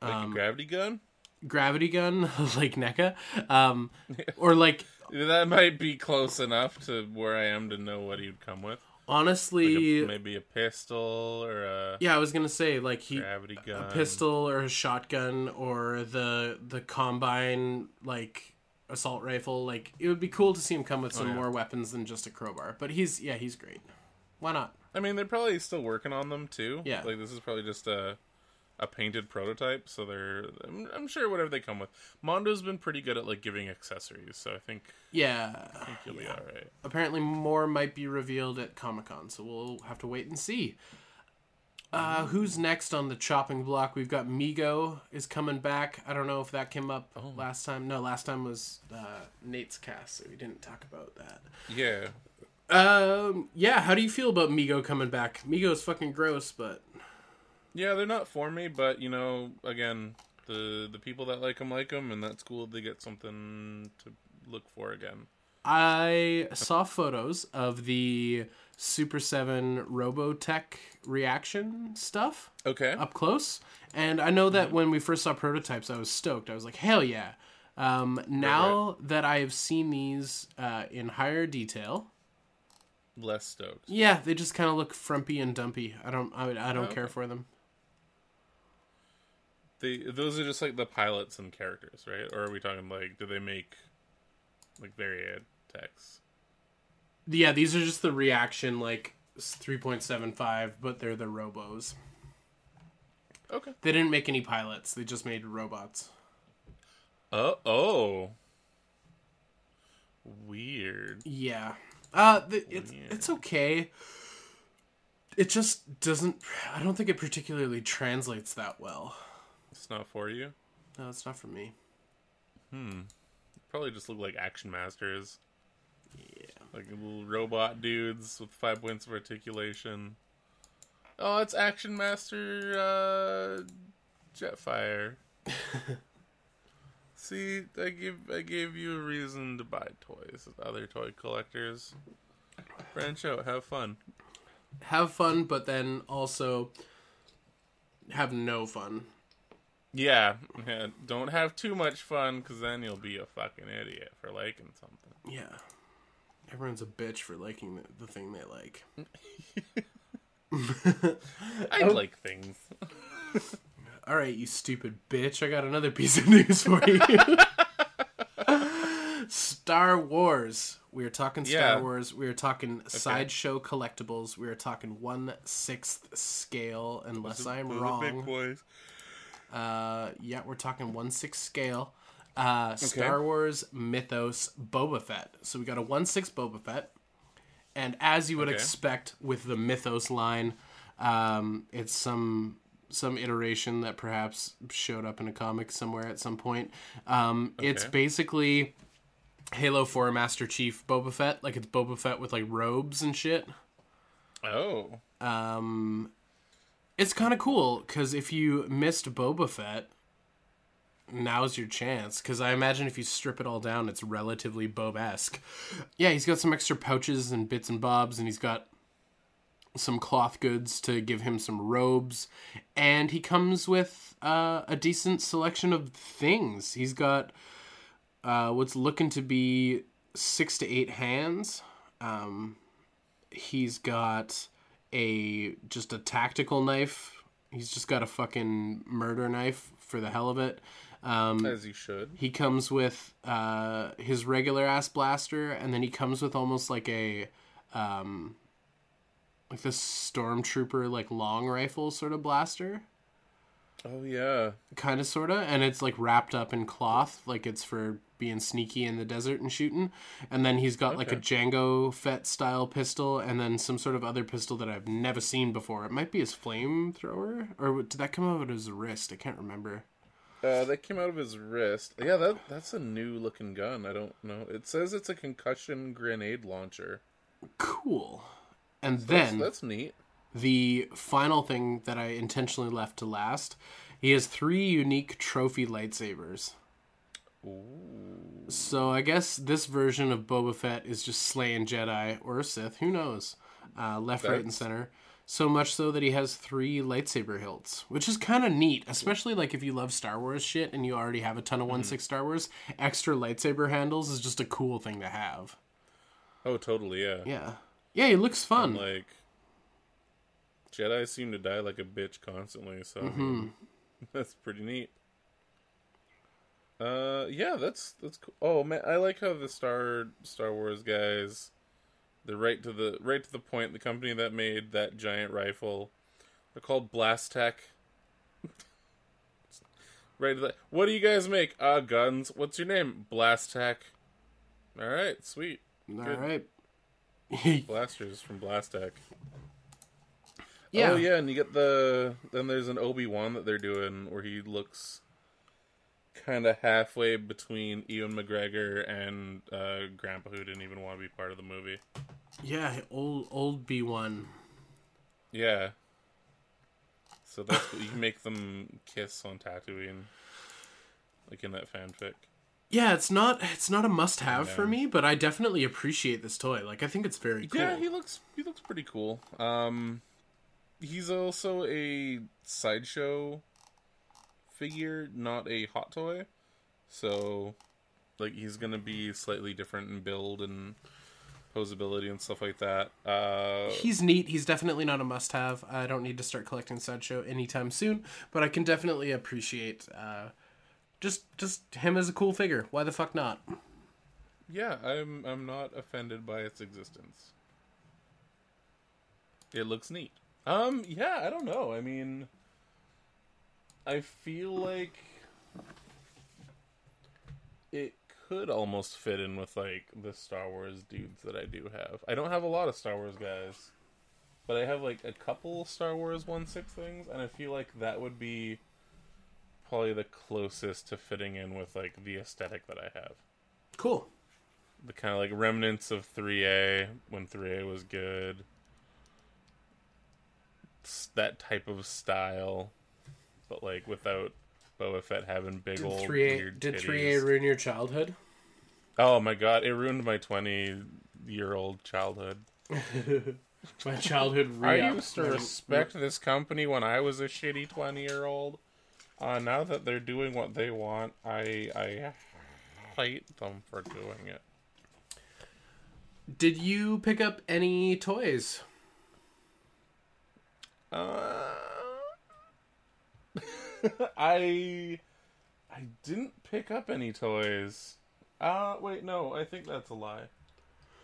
Like Um, a gravity gun. Gravity gun like NECA um or like That might be close enough to where I am to know what he'd come with. honestly Like a- maybe a pistol or a yeah i was gonna say like he gravity gun. a pistol or a shotgun or the the combine like assault rifle like it would be cool to see him come with some Oh, yeah. more weapons than just a crowbar but he's yeah he's great why not I mean, they're probably still working on them too. Yeah. Like this is probably just a a painted prototype, so they're. I'm, I'm sure whatever they come with. Mondo's been pretty good at like giving accessories, so I think, yeah I think you'll be all right. apparently more might be revealed at comic-con so we'll have to wait and see uh, who's next on the chopping block? We've got Mego is coming back. I don't know if that came up Oh. last time. No, last time was uh, Nate's cast, so we didn't talk about that. Yeah. Um, yeah, how do you feel about Mego coming back? Mego's fucking gross, but Yeah, they're not for me, but you know, again, the the people that like them like them, and that's cool. They get something to look for again. I saw photos of the Super 7 Robotech reaction stuff Okay. up close, and I know that when we first saw prototypes, I was stoked. I was like, hell yeah. Um, now that I have seen these uh, in higher detail, Less stoked. yeah, they just kind of look frumpy and dumpy. I don't, I, I don't Oh, care okay. for them. They those are just like the pilots and characters, right? Or are we talking like do they make like varied text? Yeah, these are just the reaction like 3.75, but they're the robos. Okay. They didn't make any pilots. They just made robots. Uh oh. Weird. Yeah. Uh, the, it's okay. It just doesn't. I don't think it particularly translates that well. It's not for you. No, it's not for me. Hmm. Probably just look like action masters. Yeah. Like little robot dudes with five points of articulation. Oh, it's Action Master uh Jetfire. See, I give I gave you a reason to buy toys. Other toy collectors. Branch out, have fun. Have fun, but then also have no fun. Yeah, yeah don't have too much fun, because then you'll be a fucking idiot for liking something. Yeah. Everyone's a bitch for liking the, the thing they like. I oh. like things. All right, you stupid bitch. I got another piece of news for you. Star Wars. We are talking Star Yeah. Wars. We are talking sideshow collectibles. We are talking one sixth scale, unless I'm wrong. Uh, yeah, we're talking one six scale. Uh, Star Wars Mythos Boba Fett. So we got a 1 6 Boba Fett. And as you would Okay. expect with the Mythos line, um, it's some some iteration that perhaps showed up in a comic somewhere at some point. Um, It's basically Halo 4 Master Chief Boba Fett. Like it's Boba Fett with like robes and shit. Oh, Um, it's kind of cool because if you missed Boba Fett, now's your chance. Because I imagine if you strip it all down, it's relatively Boba esque. Yeah, he's got some extra pouches and bits and bobs, and he's got some cloth goods to give him some robes, and he comes with uh, a decent selection of things. He's got uh, what's looking to be six to eight hands. Um, he's got a just a tactical knife. He's just got a fucking murder knife for the hell of it. Um, as you should. he comes with uh, his regular ass blaster, and then he comes with almost like a um, like this stormtrooper like long rifle sort of blaster, Oh yeah. kind of sorta, and it's like wrapped up in cloth, like it's for being sneaky in the desert and shooting. And then he's got like a Jango Fett style pistol, and then some sort of other pistol that I've never seen before. It might be his flamethrower, or did that come out of his wrist? I can't remember. Uh, that came out of his wrist. Yeah, that that's a new looking gun. I don't know. It says it's a concussion grenade launcher. Cool. And That's, then that's neat. The final thing that I intentionally left to last, he has three unique trophy lightsabers. Ooh. So I guess this version of Boba Fett is just slaying Jedi or a Sith, who knows, uh, left, right, and center. So much so that he has three lightsaber hilts, which is kind of neat, especially like if you love Star Wars shit and you already have a ton of one six Star Wars. Extra lightsaber handles is just a cool thing to have. Oh, totally. Yeah. Yeah, yeah, he looks fun. Like Jedi seem to die like a bitch constantly, so Mm-hmm. that's pretty neat. Uh, yeah, that's that's cool. Oh man, I like how the Star Star Wars guys, they're right to the right to the point. The company that made that giant rifle, they're called Blastech. right to the. What do you guys make? Ah, guns. What's your name? Blastech. All right, sweet. All good. right. Blasters from Blastech. Yeah. Oh yeah, and you get the then there's an Obi Wan that they're doing where he looks kind of halfway between Ewan McGregor and uh, Grandpa who didn't even want to be part of the movie. Yeah, old old B one. Yeah. So that's what you can make them kiss on Tatooine, like in that fanfic. Yeah, it's not it's not a must have for me, but I definitely appreciate this toy. Like I think it's very cool. Yeah, he looks he looks pretty cool. Um, he's also a sideshow figure, not a hot toy. So, like, he's gonna be slightly different in build and posability and stuff like that. Uh, He's neat. He's definitely not a must have. I don't need to start collecting sideshow anytime soon, but I can definitely appreciate uh, just just him as a cool figure. Why the fuck not? yeah, I'm I'm not offended by its existence. It looks neat. Um, yeah, I don't know. I mean, I feel like it could almost fit in with like the Star Wars dudes that I do have. I don't have a lot of Star Wars guys, but I have like a couple Star Wars one six things, and I feel like that would be probably the closest to fitting in with like the aesthetic that I have. Cool. The kind of like remnants of 3A when 3A was good. That type of style, but like without Boba Fett having big Did old three A weird did three A ruin your childhood? Oh my god, it ruined my 20 year old childhood. My childhood. I used to respect this company when I was a shitty 20 year old. Uh, now that they're doing what they want, I I hate them for doing it. Did you pick up any toys? Uh, I I didn't pick up any toys. Uh wait, no, I think that's a lie.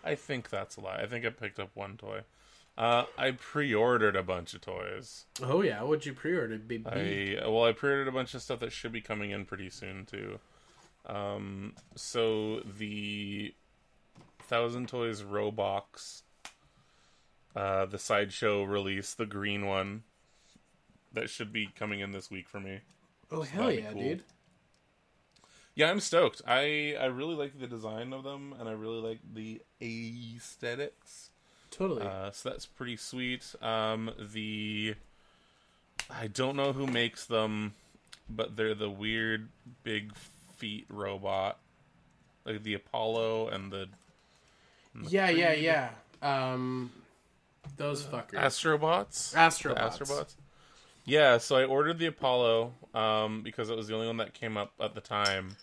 I think that's a lie. I think I picked up one toy. Uh I pre-ordered a bunch of toys. Oh yeah, what'd you pre-order, baby? I well, I pre-ordered a bunch of stuff that should be coming in pretty soon too. Um, so the Thousand Toys Robox, uh, the sideshow release, the green one, that should be coming in this week for me. Oh hell yeah, cool. dude! Yeah, I'm stoked. I I really like the design of them, and I really like the aesthetics. Totally. Uh, so that's pretty sweet. Um, the I don't know who makes them, but they're the weird big feet robot, like the Apollo and the yeah, yeah, yeah. Um, those fuckers. Astrobots. Astrobots. The Astrobots. Yeah, so I ordered the Apollo um, because it was the only one that came up at the time,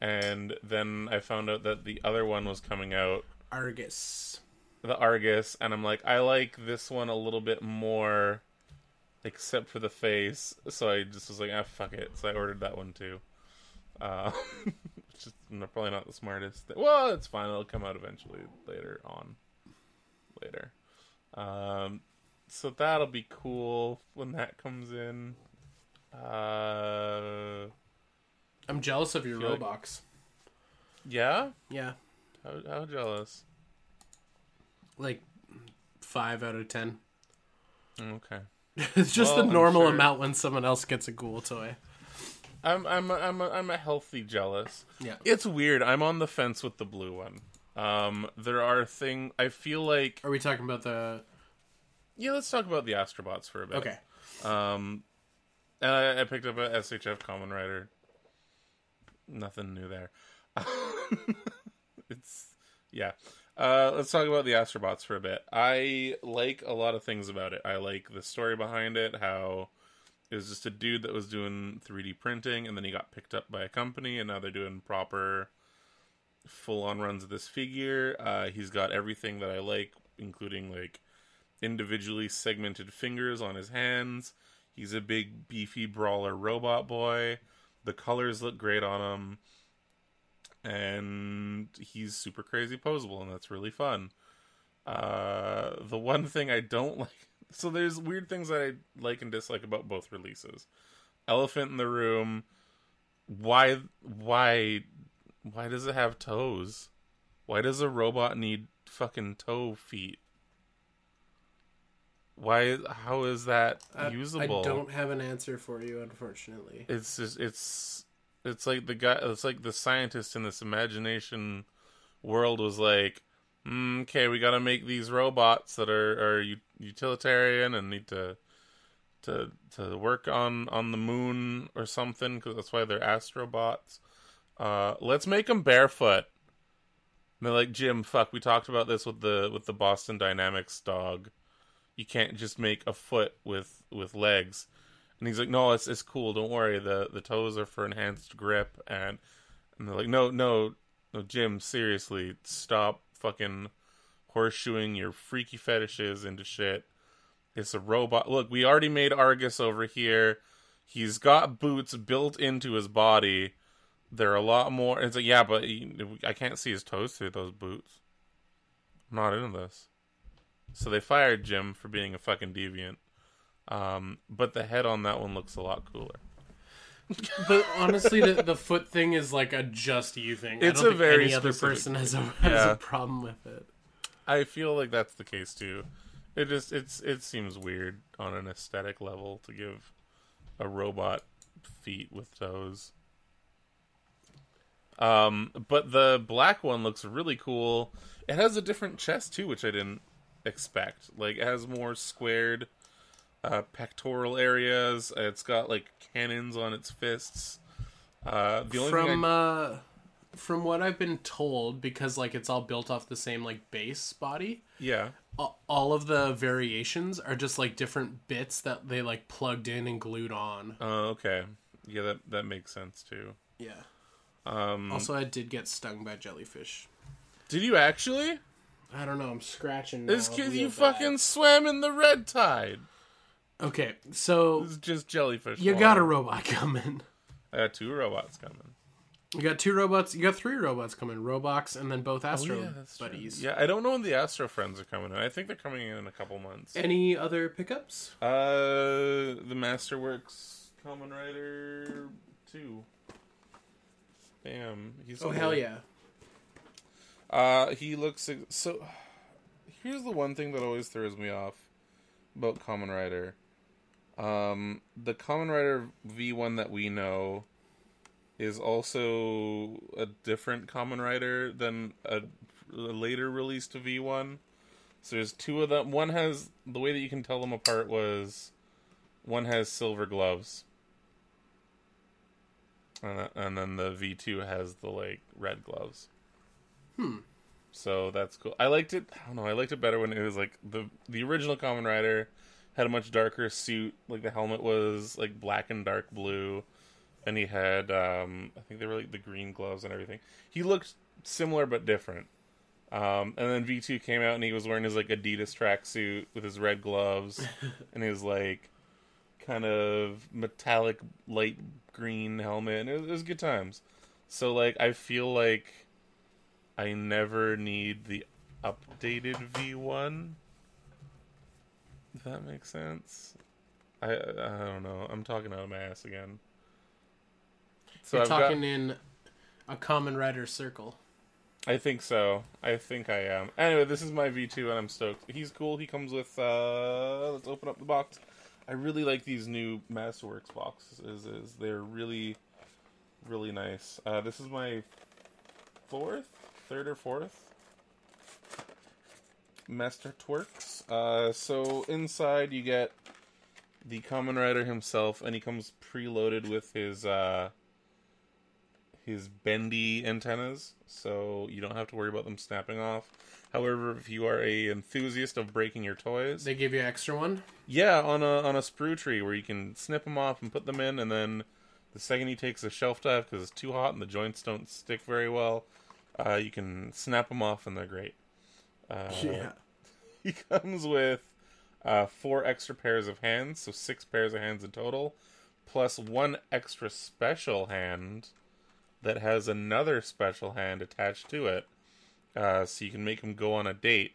and then I found out that the other one was coming out, Argus. the Argus, and I'm like, I like this one a little bit more, except for the face. So I just was like, ah, fuck it. So I ordered that one too. Uh, which is probably not the smartest. Thing. Well, it's fine. It'll come out eventually later on. Later. Um, so that'll be cool when that comes in. Uh, I'm jealous of your Feel like- Robox. yeah. Yeah, How, how jealous. like five out of ten. Okay. it's just Well, the normal sure- amount when someone else gets a cool toy. I'm I'm a, I'm a, I'm a healthy jealous. Yeah. It's weird. I'm on the fence with the blue one. Um, there are thing. I feel like Are we talking about the? yeah. Let's talk about the Astrobots for a bit. Okay. Um, and I, I picked up a SHF Kamen Rider. Nothing new there. it's yeah. Uh, let's talk about the Astrobots for a bit. I like a lot of things about it. I like the story behind it. How it was just a dude that was doing 3D printing, and then he got picked up by a company, and now they're doing proper, full-on runs of this figure. Uh, he's got everything that I like, including like individually segmented fingers on his hands. He's a big, beefy brawler robot boy. The colors look great on him. And he's super crazy posable, and that's really fun. Uh, the one thing I don't like. So there's weird things that I like and dislike about both releases. Elephant in the Room. Why? Why? Why does it have toes? Why does a robot need fucking toe feet? Why? How is that I- usable? I don't have an answer for you, unfortunately. It's just it's it's like the guy. It's like the scientist in this imagination world was like, mm, okay, we got to make these robots that are are u- utilitarian and need to to to work on on the moon or something because that's why they're astrobots. Uh, let's make them barefoot. And they're like, Jim, fuck, we talked about this with the with the Boston Dynamics dog. You can't just make a foot with with legs. And he's like, "No, it's it's cool. Don't worry. the The toes are for enhanced grip." And and they're like, "No, no, no, Jim. Seriously, stop fucking horseshoeing your freaky fetishes into shit. It's a robot. Look, we already made Argus over here. He's got boots built into his body. They're a lot more. It's like, yeah, but he, I can't see his toes through those boots. I'm not into this. So they fired Jim for being a fucking deviant. Um, but the head on that one looks a lot cooler. But honestly, the, the foot thing is like a just you thing. It's I don't a think very any other person has a has Yeah. a problem with it. I feel like that's the case too. It just it's it seems weird on an aesthetic level to give a robot feet with toes. Um, but the black one looks really cool. It has a different chest too, which I didn't expect. Like it has more squared uh, pectoral areas. It's got like cannons on its fists. Uh, the only From thing I, uh, from what I've been told, because like it's all built off the same like base body. yeah, All of the variations are just like different bits that they like plugged in and glued on. oh okay, yeah that that makes sense too. Yeah. Um, Also, I did get stung by jellyfish. did you actually? I don't know. I'm scratching. Now, It's because you bad. fucking swam in the red tide. Okay, so It's just jellyfish. you water. got a robot coming. I got two robots coming. You got two robots. You got three robots coming. Robox and then both Astro buddies. Yeah, I don't know when the Astro friends are coming in. I think they're coming in in a couple months. Any other pickups? Uh, the Masterworks Kamen Rider two. Bam. He's Oh hell yeah! Uh, he looks so. Here's the one thing that always throws me off about Kamen Rider. Um, the Kamen Rider V1 that we know is also a different Kamen Rider than a, a later released V1. So there's two of them. One has the way that you can tell them apart was one has silver gloves. And, and then the V2 has the like red gloves. So that's cool. I liked it. I don't know. I liked it better when it was like the the original Kamen Rider had a much darker suit. Like the helmet was like black and dark blue, and he had um I think they were like the green gloves and everything. He looked similar but different. Um, and then V two came out and he was wearing his like Adidas tracksuit with his red gloves and his like kind of metallic light green helmet. And it was, it was good times. So like I feel like I never need the updated V1. If that makes sense. I I don't know. I'm talking out of my ass again. So You're I've got- talking in a Kamen Rider circle. I think so. I think I am. Anyway, this is my V2 and I'm stoked. He's cool. He comes with uh let's open up the box. I really like these new Masterworks boxes. Is they're really really nice. Uh this is my fourth, third or fourth Master Twerks. Uh so inside you get the Kamen Rider himself and he comes preloaded with his uh his bendy antennas, so you don't have to worry about them snapping off. However, if you are a enthusiast of breaking your toys, They give you an extra one. yeah, on a on a sprue tree where you can snip them off and put them in, and then the second he takes a shelf dive because it's too hot and the joints don't stick very well, uh, you can snap them off and they're great. Uh, yeah. he comes with uh, four extra pairs of hands, so six pairs of hands in total, plus one extra special hand that has another special hand attached to it. Uh, so you can make them go on a date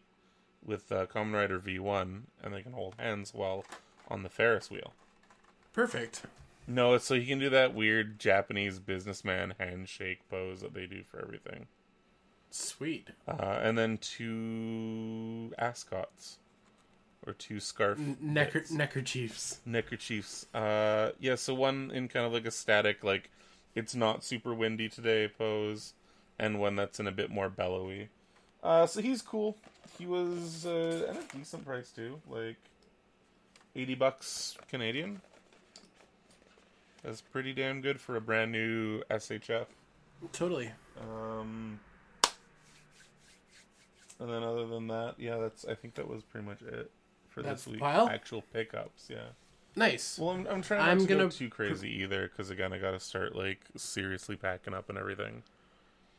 with uh, Kamen Rider V1, and they can hold hands while on the Ferris wheel. Perfect. No, so he can do that weird Japanese businessman handshake pose that they do for everything. Sweet. Uh, and then two ascots. Or two scarf Necker neckerchiefs. neckerchiefs. Uh, yeah, so one in kind of like a static, like it's not super windy today pose, and one that's in a bit more bellowy. Uh, so he's cool. He was uh, at a decent price too, like eighty bucks Canadian. That's pretty damn good for a brand new SHF. Totally. Um, and then other than that, yeah, that's I think that was pretty much it for That's this week. pile? Actual pickups, yeah. Nice. Well, I'm, I'm trying not I'm to gonna go too crazy either, because again, I got to start like seriously packing up and everything.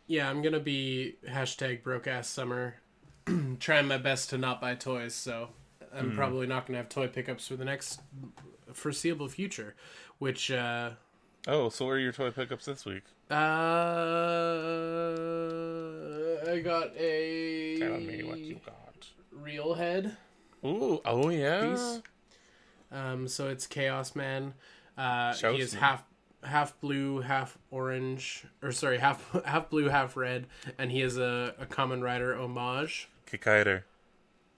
Yeah, I'm gonna be hashtag broke ass summer, trying my best to not buy toys. So I'm probably not gonna have toy pickups for the next foreseeable future. Which uh, Oh, so what are your toy pickups this week? uh, I got a Tell me what you got. real head Ooh, oh yeah. piece. Um, so it's Chaos Man. Uh, Shows he is me. half half blue, half orange, or sorry, half half blue, half red, and he is a, a Kamen Rider homage. Kikaider.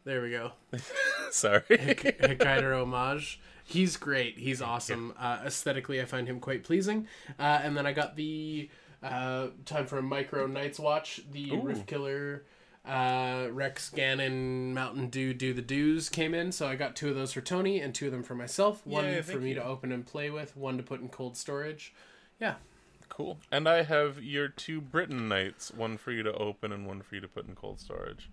There we go. Sorry. Hikaider homage. He's great. He's awesome. Uh, aesthetically, I find him quite pleasing. Uh, and then I got the uh, time for a micro Night's Watch. The Ooh. Rift Killer, uh, Rex Gannon, Mountain Dew Do the Doos came in. So I got two of those for Tony and two of them for myself. One Yay, for me you. to open and play with. One to put in cold storage. Yeah. cool. And I have your two Britain nights, one for you to open and one for you to put in cold storage.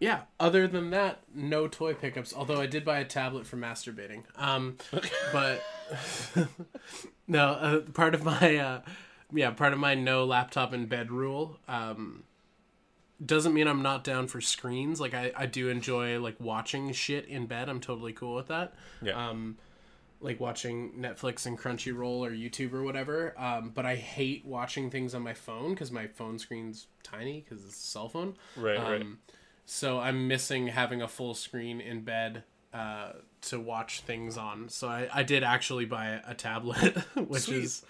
Yeah. Other than that, no toy pickups. Although I did buy a tablet for masturbating. Um, but no, uh, part of my uh, yeah, part of my no laptop in bed rule. Um, doesn't mean I'm not down for screens. Like I, I do enjoy like watching shit in bed. I'm totally cool with that. Yeah. Um, like watching Netflix and Crunchyroll or YouTube or whatever. Um, but I hate watching things on my phone because my phone screen's tiny because it's a cell phone. Right, Um, right. So I'm missing having a full screen in bed uh, to watch things on. So I, I did actually buy a tablet, which Sweet. is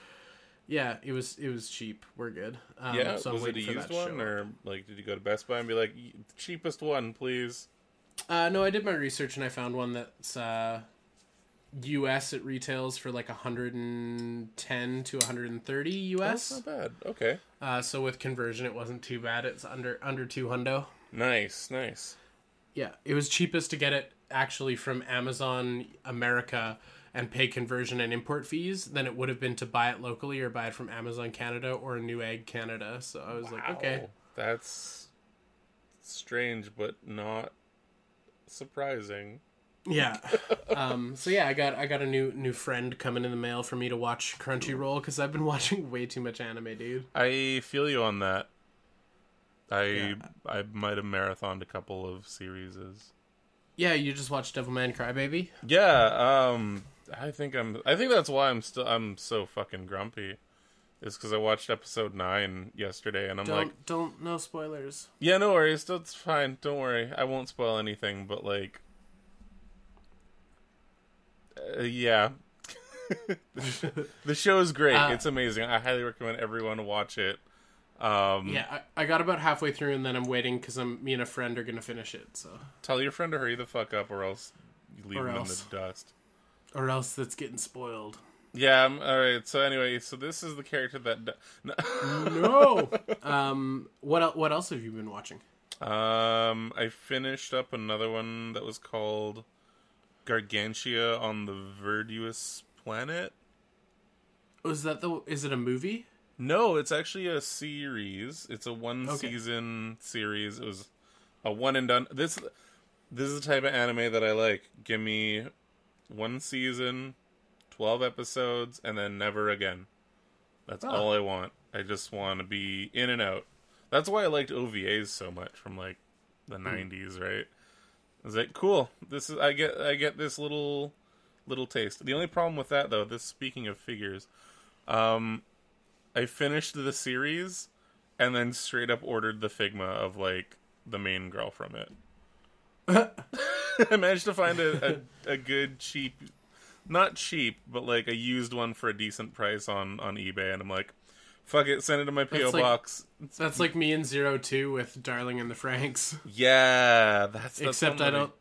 Yeah, it was it was cheap. We're good. Um, yeah, so was it a used one, or like did you go to Best Buy and be like, cheapest one, please? Uh, no, I did my research and I found one that's uh, U.S. It retails for like 110 to 130 That's U.S. not bad. Okay, Uh, so with conversion, it wasn't too bad. It's under under two hundo. nice, nice. Yeah, it was cheapest to get it actually from Amazon America and pay conversion and import fees than it would have been to buy it locally or buy it from Amazon Canada or Newegg Canada. So I was like, okay, that's strange, but not surprising. yeah. um, so yeah, I got I got a new new friend coming in the mail for me to watch Crunchyroll because I've been watching way too much anime, dude. I feel you on that. I Yeah. I might have marathoned a couple of series. Yeah, you just watched Devilman Crybaby. Yeah, um, I think I'm. I think that's why I'm still. I'm so fucking grumpy. Is because I watched episode nine yesterday, and I'm Don't like, don't no spoilers. yeah, no worries, that's fine. Don't worry, I won't spoil anything. But like, uh, yeah, the show is great. Uh, it's amazing. I highly recommend everyone watch it. Um, Yeah, I, I got about halfway through and then I'm waiting because I'm me and a friend are gonna finish it. So Tell your friend to hurry the fuck up, or else you leave Or him else. in the dust. Or else that's getting spoiled. Yeah. um, all right. So anyway, so this is the character that. di- No. Um. What el- What else have you been watching? Um, I finished up another one that was called Gargantia on the Verdurous Planet. Was that the? Is it a movie? No, it's actually a series. It's a one Okay. season series. It was a one and done. This this is the type of anime that I like. Give me one season, twelve episodes, and then never again. That's Oh. all I want. I just want to be in and out. That's why I liked OVAs so much from like the Hmm. '90s, right? I was like, cool. This is I get I get this little little taste. The only problem with that though, this speaking of figures, um, I finished the series and then straight up ordered the Figma of like the main girl from it. I managed to find a, a, a good cheap, not cheap, but like a used one for a decent price on on eBay, and I'm like, fuck it, send it to my PO That's like- box. That's like me in Zero Two with Darling and the Franxx. Yeah, that's, that's Except I don't.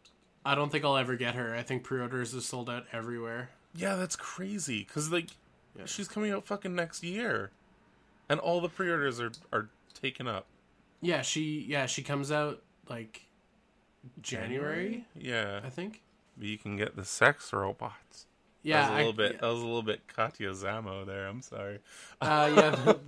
I don't think I'll ever get her. I think pre-orders are sold out everywhere. Yeah, that's crazy. Cause like, Yeah. she's coming out fucking next year, and all the pre-orders are are taken up. Yeah, she. Yeah, she comes out like January. Yeah, I think. but you can get the sex robots. Yeah, that was a I- little bit. That was a little bit Katya Zamo there. I'm sorry. Uh, yeah, the,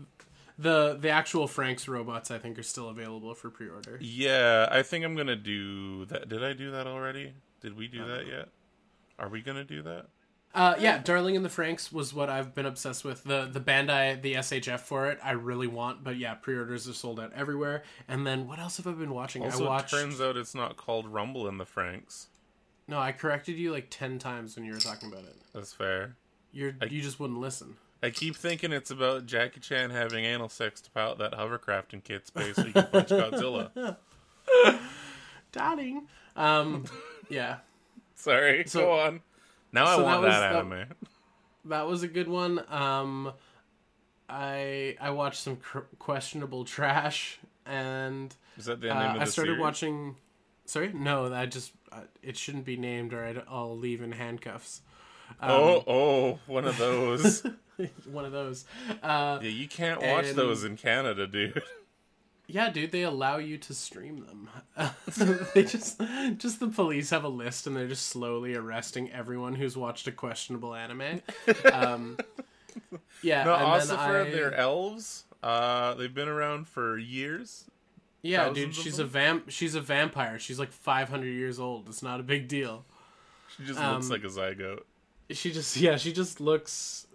the the actual Franxx robots I think are still available for pre-order. Yeah, I think I'm gonna do that. Did I do that already? Did we do that yet? Are we gonna do that? Uh, yeah, Darling in the Franxx was what I've been obsessed with. The the Bandai the SHF for it I really want, but yeah, pre-orders are sold out everywhere. And then what else have I been watching? Also, I watched. turns out it's not called Rumble in the Franks. No, I corrected you like ten times when you were talking about it. That's fair. You're you just wouldn't listen. I keep thinking it's about Jackie Chan having anal sex to pilot that hovercraft in kid space so he can punch Godzilla. Darling. Um, yeah, Sorry, So- go on. Now I want that was that, anime. that was a good one. Um, I I watched some cr- questionable trash and. Is that the Uh, name of the I started series? watching. Sorry, no, I just uh, it shouldn't be named, or I'd, I'll leave in handcuffs. Um, oh, oh, one of those. one of those. Uh, yeah, you can't watch And- those in Canada, dude. yeah, dude, they allow you to stream them. they just just the police have a list, and they're just slowly arresting everyone who's watched a questionable anime. Um, yeah, No, and also then for I- they're elves. Uh, they've been around for years. yeah, dude, she's a vamp. She's a vampire. She's like five hundred years old. It's not a big deal. She just Um, looks like a zygote. she just yeah she just looks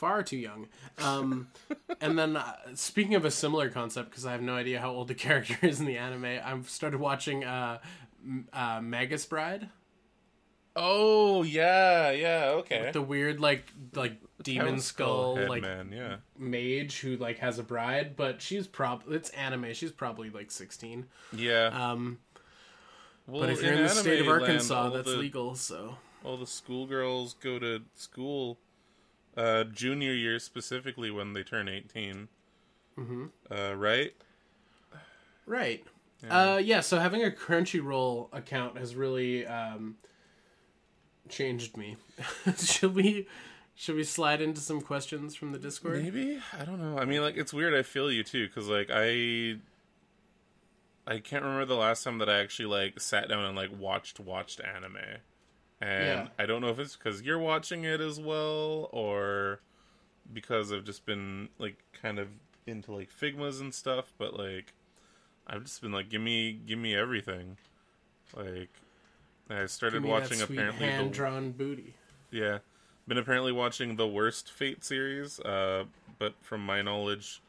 far too young um and then uh, speaking of a similar concept because i have no idea how old the character is in the anime i've started watching uh, uh magus bride Oh yeah, yeah, okay. the weird like like demon skull head like man, yeah. mage who like has a bride but she's prob it's anime she's probably like 16 Yeah. um well, but if you're in the state of anime land, arkansas that's the, legal so All the schoolgirls go to school uh, junior year specifically when they turn 18. Mm-hmm. Uh, right? Right. Yeah. Uh, yeah. So having a Crunchyroll account has really um, changed me. should we? Should we slide into some questions from the Discord? Maybe I don't know. I mean, like it's weird. I feel you too, because like I, I can't remember the last time that I actually like sat down and like watched watched anime, and yeah. I don't know if it's because you're watching it as well or because I've just been like kind of into like Figmas and stuff, but like I've just been like, give me, give me everything. Like, I started watching apparently hand drawn booty. Yeah, been apparently watching the worst Fate series. Uh, but from my knowledge,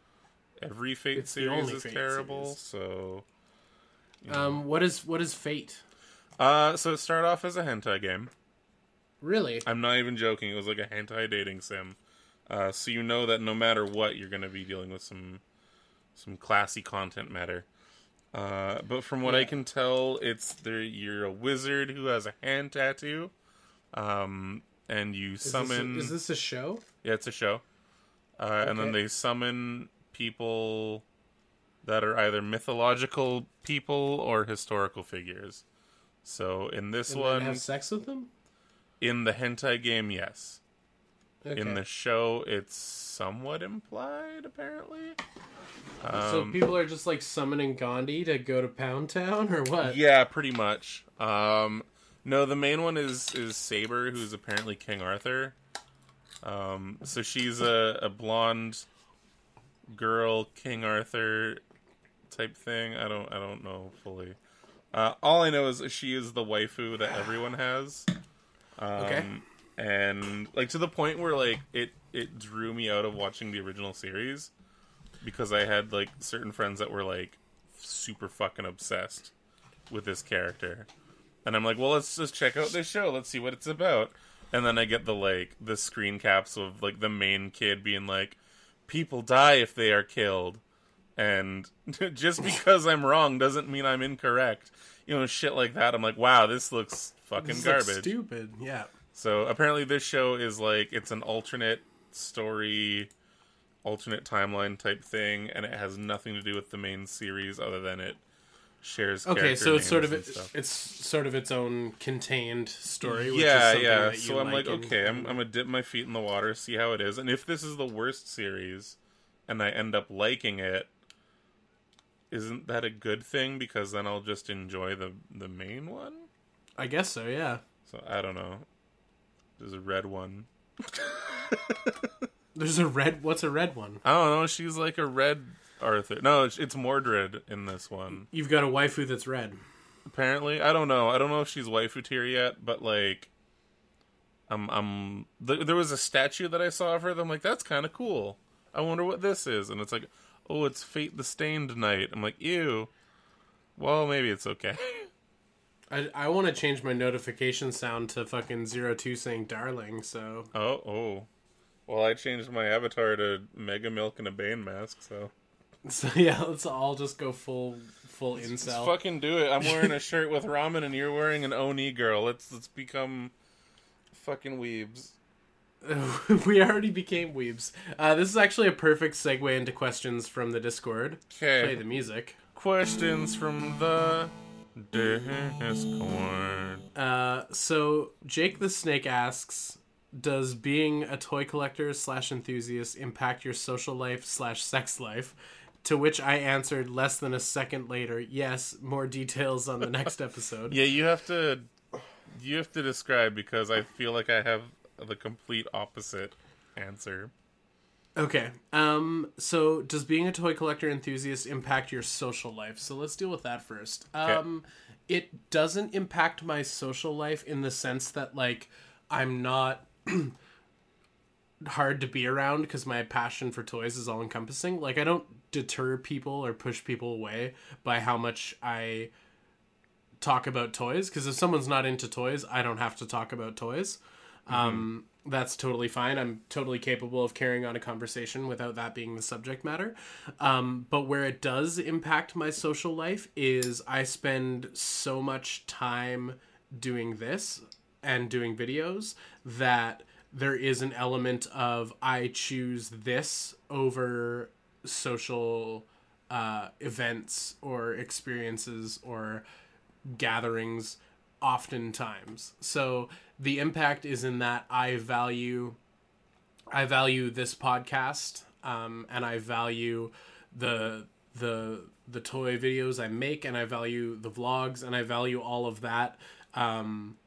every Fate it's series is Fate terrible. Series. So, you know. um, what is what is Fate? Uh, so it started off as a hentai game. Really? I'm not even joking. It was like a hentai dating sim. Uh, so you know that no matter what, you're going to be dealing with some some classy content matter. Uh, but from what yeah. I can tell, it's there. You're a wizard who has a hand tattoo, um, and you is summon. This a, is this a show? Yeah, it's a show. Uh, okay. And then they summon people that are either mythological people or historical figures. So in this and one, have sex with them. In the hentai game, yes. Okay. In the show, it's somewhat implied, apparently. Um, so people are just like summoning Gandhi to go to Pound Town, or what? Yeah, pretty much. Um, no, the main one is is Saber, who's apparently King Arthur. Um, so she's a, a blonde girl, King Arthur type thing. I don't I don't know fully. Uh, all I know is she is the waifu that everyone has. Um, okay and like to the point where like it it drew me out of watching the original series because I had like certain friends that were like super fucking obsessed with this character. And I'm like, well, let's just check out this show. Let's see what it's about. And then I get the like the screen caps of like the main kid being like, people die if they are killed. And just because I'm wrong doesn't mean I'm incorrect. You know, shit like that. I'm like, wow, this looks fucking this garbage. stupid. Yeah. So apparently, this show is like it's an alternate story, alternate timeline type thing, and it has nothing to do with the main series other than it shares. Okay, so it's sort of it, it's sort of its own contained story. yeah, yeah. So I'm like, like okay, I'm I'm gonna dip my feet in the water, see how it is, and if this is the worst series, and I end up liking it, isn't that a good thing? Because then I'll just enjoy the the main one. I guess so. Yeah. So I don't know. There's a red one. There's a red. What's a red one? I don't know. She's like a red Arthur. No, it's, Mordred in this one. You've got a waifu that's red. Apparently, I don't know. I don't know if she's waifu tier yet, but like, I'm I'm. Th- there was a statue that I saw of her. That I'm like, that's kind of cool. I wonder what this is. And it's like, oh, it's Fate the Stained Knight. I'm like, ew. Well, maybe it's okay. I, I want to change my notification sound to fucking zero two saying darling. So oh oh, well I changed my avatar to Mega Milk and a Bane mask. So so yeah, let's all just go full full let's, incel. Let's fucking do it. I'm wearing a shirt with ramen and you're wearing an Oni girl. Let's let's become fucking weebs. we already became weebs. Uh, this is actually a perfect segue into questions from the Discord. Okay. Play the music. Questions from the Discord. Uh, so Jake the Snake asks, "Does being a toy collector slash enthusiast impact your social life slash sex life?" To which I answered less than a second later, "Yes." More details on the next episode. yeah, you have to, you have to describe because I feel like I have the complete opposite answer. Okay. Um so does being a toy collector enthusiast impact your social life? So let's deal with that first. Okay. Um it doesn't impact my social life in the sense that like I'm not hard to be around because my passion for toys is all encompassing. Like I don't deter people or push people away by how much I talk about toys because if someone's not into toys, I don't have to talk about toys. Mm-hmm. Um that's totally fine. I'm totally capable of carrying on a conversation without that being the subject matter. Um, but where it does impact my social life is I spend so much time doing this and doing videos that there is an element of I choose this over social uh, events or experiences or gatherings oftentimes. So the impact is in that I value I value this podcast um, and I value the the the toy videos I make and I value the vlogs and I value all of that um,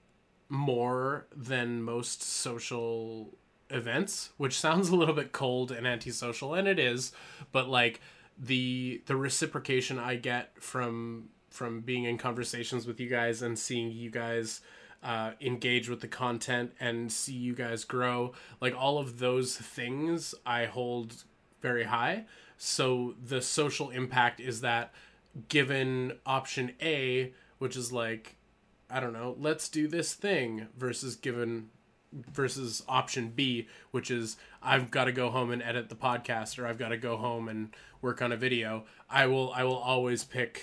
more than most social events, which sounds a little bit cold and antisocial and it is, but like the the reciprocation I get from from being in conversations with you guys and seeing you guys uh, engage with the content and see you guys grow. Like all of those things I hold very high. So the social impact is that given option A, which is like, I don't know, let's do this thing, versus given versus option B, which is I've got to go home and edit the podcast or I've got to go home and work on a video. I will I will always pick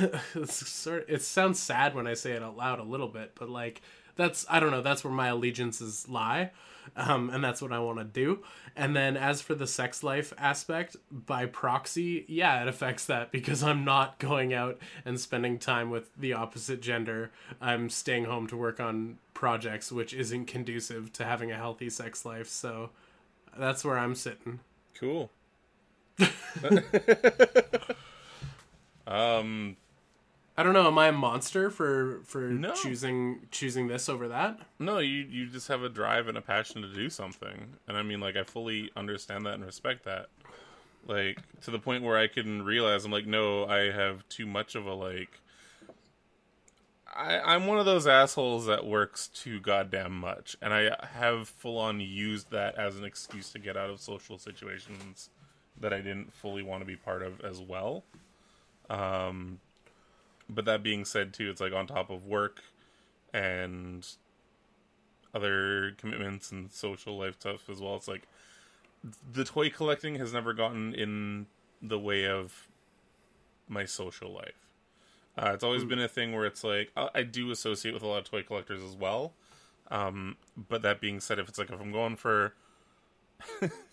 sort it sounds sad when I say it out loud a little bit, but like that's I don't know, that's where my allegiances lie. Um, and that's what I want to do. And then as for the sex life aspect, by proxy, yeah, it affects that because I'm not going out and spending time with the opposite gender. I'm staying home to work on projects, which isn't conducive to having a healthy sex life. So that's where I'm sitting. Cool. um, I don't know. Am I a monster for for No. choosing choosing this over that? no, you you just have a drive and a passion to do something, and I mean, like, I fully understand that and respect that. Like to the point where I can realize I'm like, no, I have too much of a like. I, I'm one of those assholes that works too goddamn much, and I have full on used that as an excuse to get out of social situations that I didn't fully want to be part of as well. Um, but that being said, too, it's like on top of work and other commitments and social life stuff as well. It's like the toy collecting has never gotten in the way of my social life. Uh, it's always been a thing where it's like I, I do associate with a lot of toy collectors as well. Um, but that being said, if it's like if I'm going for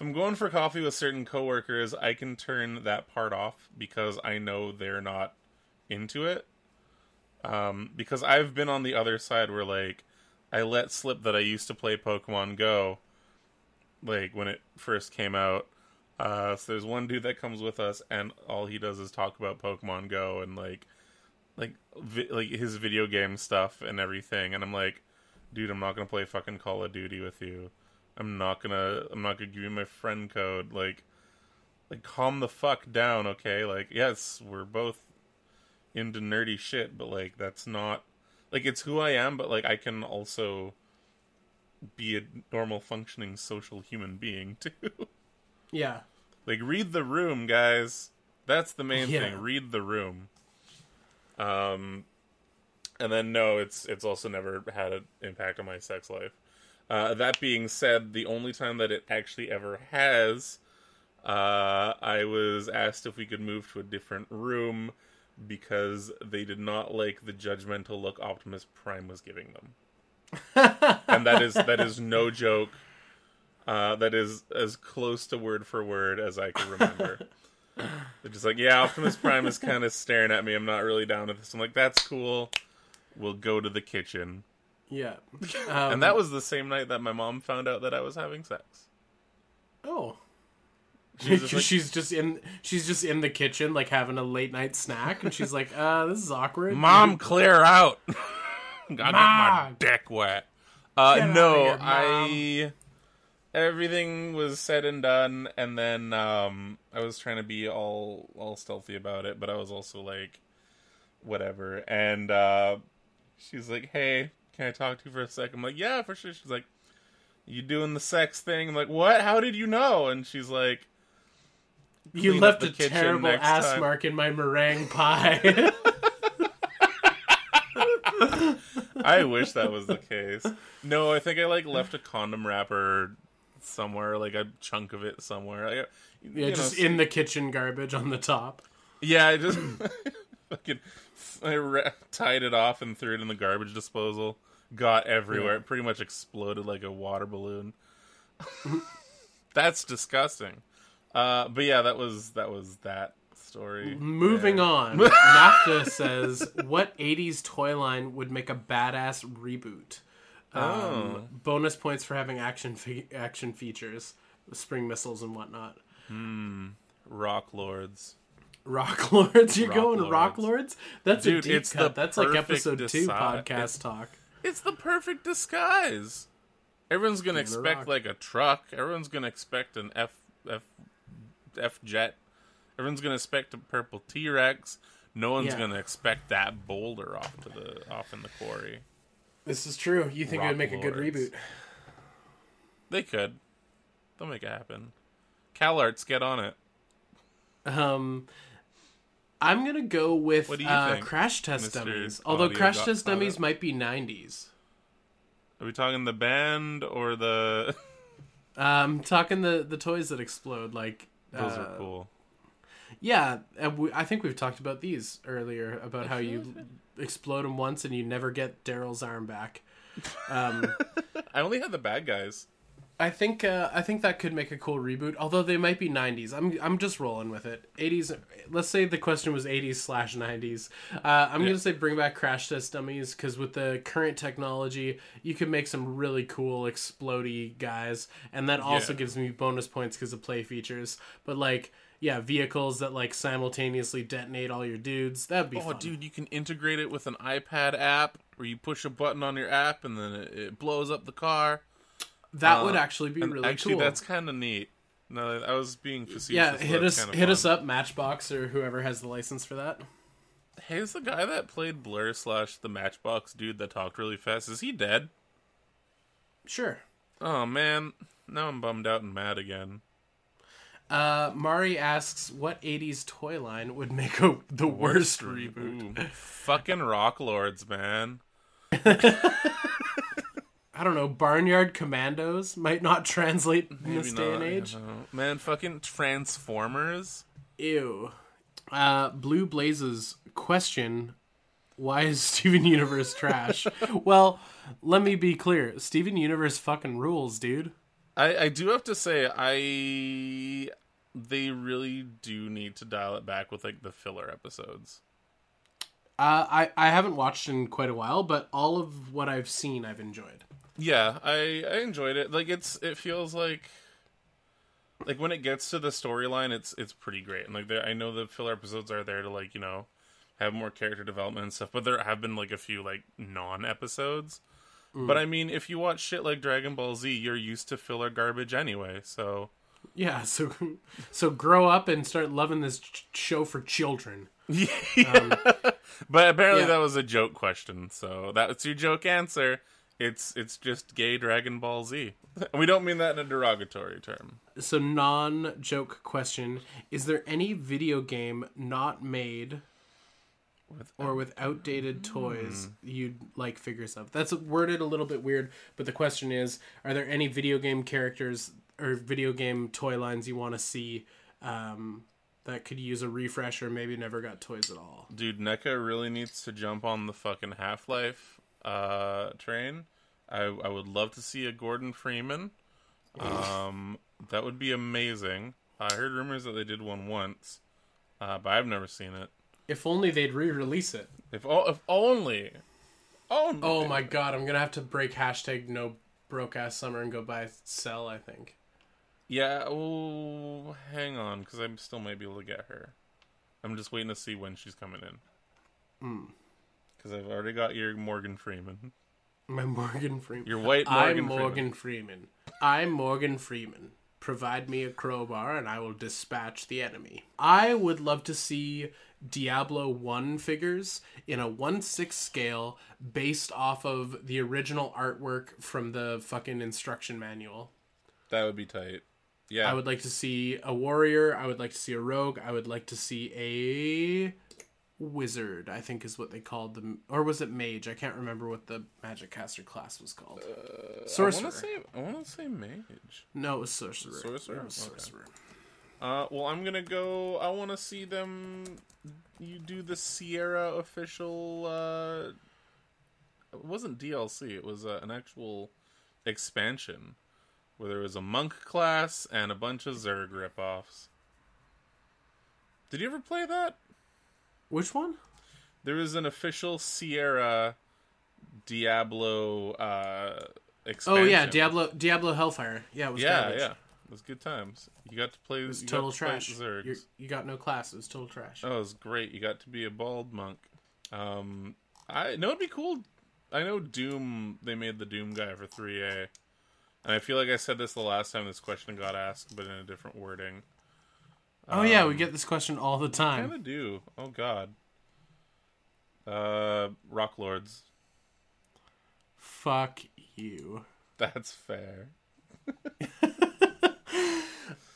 if I'm going for coffee with certain coworkers, I can turn that part off because I know they're not into it. Um, because I've been on the other side where like I let slip that I used to play Pokemon Go, like when it first came out. Uh, so there's one dude that comes with us, and all he does is talk about Pokemon Go and like, like, vi- like his video game stuff and everything. And I'm like, dude, I'm not gonna play fucking Call of Duty with you. I'm not gonna. I'm not gonna give you my friend code. Like, like calm the fuck down, okay? Like, yes, we're both into nerdy shit, but like that's not like it's who I am, but like I can also be a normal functioning social human being too. Yeah. like read the room, guys. That's the main Yeah. thing. Read the room. Um and then no, it's it's also never had an impact on my sex life. Uh, that being said, the only time that it actually ever has, uh, I was asked if we could move to a different room because they did not like the judgmental look Optimus Prime was giving them, and that is that is no joke. Uh, that is as close to word for word as I can remember. They're just like, yeah, Optimus Prime is kind of staring at me. I'm not really down with this. I'm like, that's cool. We'll go to the kitchen. Yeah. Um, and that was the same night that my mom found out that I was having sex. oh. She just like, she's just in she's just in the kitchen like having a late night snack and she's like uh this is awkward Mom, clear out. Got my dick wet. Uh, no, here, I. Everything was said and done, and then um, I was trying to be all all stealthy about it, but I was also like, whatever. And uh, she's like, "Hey, can I talk to you for a second? I'm like, "Yeah, for sure." She's like, "You doing the sex thing?" I'm like, "What? How did you know?" And she's like, you left a terrible ass time. mark in my meringue pie I wish that was the case. No, I think I like left a condom wrapper somewhere, like a chunk of it somewhere. I, yeah know, just in the kitchen garbage on the top Yeah, I just fucking I ra- tied it off and threw it in the garbage disposal. Got everywhere. Yeah. It pretty much exploded like a water balloon. That's disgusting. Uh, but yeah, that was that was that story. Moving there. on, NAFTA says what '80s toy line would make a badass reboot? Um, Oh. Bonus points for having action fe- action features, spring missiles and whatnot. Rock Lords. Rock Lords, you're Rock going Rock Lords. Lords. That's Dude, a deep it's cut. That's like episode two podcast talk. It's the perfect disguise. Everyone's gonna Give expect like a truck. Everyone's gonna expect an F F F jet. Everyone's gonna expect a purple T Rex. No one's Yeah. gonna expect that boulder off to the off in the quarry. This is true. You think it would make a good reboot? They could. They'll make it happen. CalArts, get on it. Um, I'm gonna go with What do you uh, think, Crash Test Mr. Dummies. Although Audio Crash Godfather? Test Dummies might be '90s. Are we talking the band or the? Um, talking the the toys that explode, like Those uh, are cool. Yeah, and we, I think we've talked about these earlier about how you explode them once and you never get Daryl's arm back. Um, I only had the bad guys. I think uh, I think that could make a cool reboot. Although they might be '90s. I'm I'm just rolling with it. '80s. Let's say the question was '80s slash '90s. Uh, I'm Yeah. gonna say bring back Crash Test Dummies because with the current technology, you could make some really cool explodey guys, and that also Yeah. gives me bonus points because of play features. But like. Yeah, vehicles that like simultaneously detonate all your dudes. That'd be Oh, fun. dude, you can integrate it with an iPad app where you push a button on your app and then it, it blows up the car. That Uh, would actually be really actually, cool. that's kind of neat. No, I was being facetious. yeah, hit us hit us up, Matchbox or whoever has the license for that. Hey, is the guy that played Blurr slash the Matchbox dude that talked really fast? Is he dead? Sure. Oh man, now I'm bummed out and mad again. Uh, Mari asks, "What '80s toy line would make a, the worst reboot?" Ooh, fucking Rock Lords, man. I don't know. Barnyard Commandos might not translate in this day and age. Man, fucking Transformers. Ew. Uh, Blue Blazes question: Why is Steven Universe trash? well, let me be clear. Steven Universe fucking rules, dude. I, I do have to say, I they really do need to dial it back with like the filler episodes. Uh, I I haven't watched in quite a while, but all of what I've seen, I've enjoyed. Yeah, I I enjoyed it. Like it's it feels like like when it gets to the storyline, it's it's pretty great. And like there, I know the filler episodes are there to like you know have more character development and stuff. But there have been like a few like non episodes. Mm. But I mean, if you watch shit like Dragon Ball Z, you're used to filler garbage anyway. So Yeah, so so grow up and start loving this ch- show for children. Yeah. Um, but apparently Yeah. that was a joke question, so that's your joke answer. It's it's just gay Dragon Ball Z. we don't mean that in a derogatory term. So non-joke question: Is there any video game not made With- or with outdated toys you'd like figures of? That's worded a little bit weird, but the question is: Are there any video game characters or video game toy lines you want to see um, that could use a refresh or maybe never got toys at all? Dude, NECA really needs to jump on the fucking Half Life uh, train. I I would love to see a Gordon Freeman. Um, that would be amazing. I heard rumors that they did one once, uh, but I've never seen it. If only they'd re-release it. If o- if only, only. Oh my god, I'm gonna have to break hashtag no broke ass summer and go buy sell. I think. Yeah, oh, hang on, because I still might be able to get her. I'm just waiting to see when she's coming in. Because I've already got your Morgan Freeman. My Morgan Freeman. Your white Morgan I'm Morgan Freeman. Freeman. I'm Morgan Freeman. Provide me a crowbar and I will dispatch the enemy. I would love to see Diablo 1 figures in a 1 6 scale based off of the original artwork from the fucking instruction manual. That would be tight. Yeah. I would like to see a warrior. I would like to see a rogue. I would like to see a wizard. I think is what they called them, or was it mage? I can't remember what the magic caster class was called. I sorcerer. say I want to say mage. No, it was sorcerer. Sorcerer? Was Okay. sorcerer. Uh, well, I'm gonna go. I want to see them. You do the Sierra official uh, it wasn't DLC. It was uh, an actual expansion where there was a monk class and a bunch of Zerg ripoffs. Did you ever play that? Which one? There was an official Sierra Diablo uh, expansion. Oh yeah, Diablo Diablo Hellfire. Yeah, it was Yeah, garbage. yeah. It was good times. You got to play. It was total to trash. You got no class. It was total trash. Oh, it was great. You got to be a bald monk. Um, I know it'd be cool. I know Doom. They made the Doom guy for 3A, and I feel like I said this the last time this question got asked, but in a different wording. Oh yeah, we Um, get this question all the time. Kind of do. Oh God. Uh, Rock Lords. Fuck you. That's fair.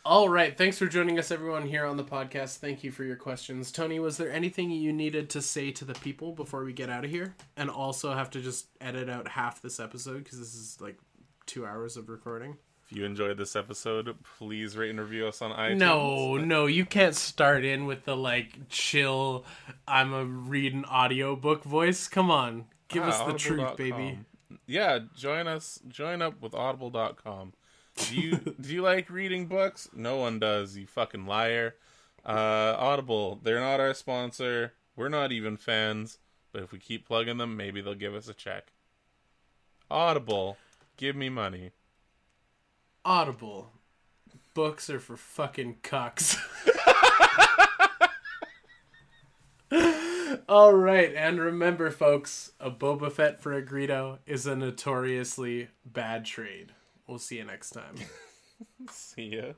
All right, thanks for joining us, everyone, here on the podcast. Thank you for your questions, Tony. Was there anything you needed to say to the people before we get out of here, and also have to just edit out half this episode because this is like two hours of recording? If you enjoyed this episode, please rate and review us on iTunes. No, no, you can't start in with the like chill. I'm a read an audiobook voice. Come on, give Ah, us the truth, audible.com. baby. Yeah, join us. Join up with audible.com. Do you do you like reading books? No one does, you fucking liar. Uh Audible, they're not our sponsor. We're not even fans, but if we keep plugging them, maybe they'll give us a check. Audible, give me money. Audible. Books are for fucking cucks. All right, and remember, folks, a Boba Fett for a Greedo is a notoriously bad trade. We'll see you next time. See ya.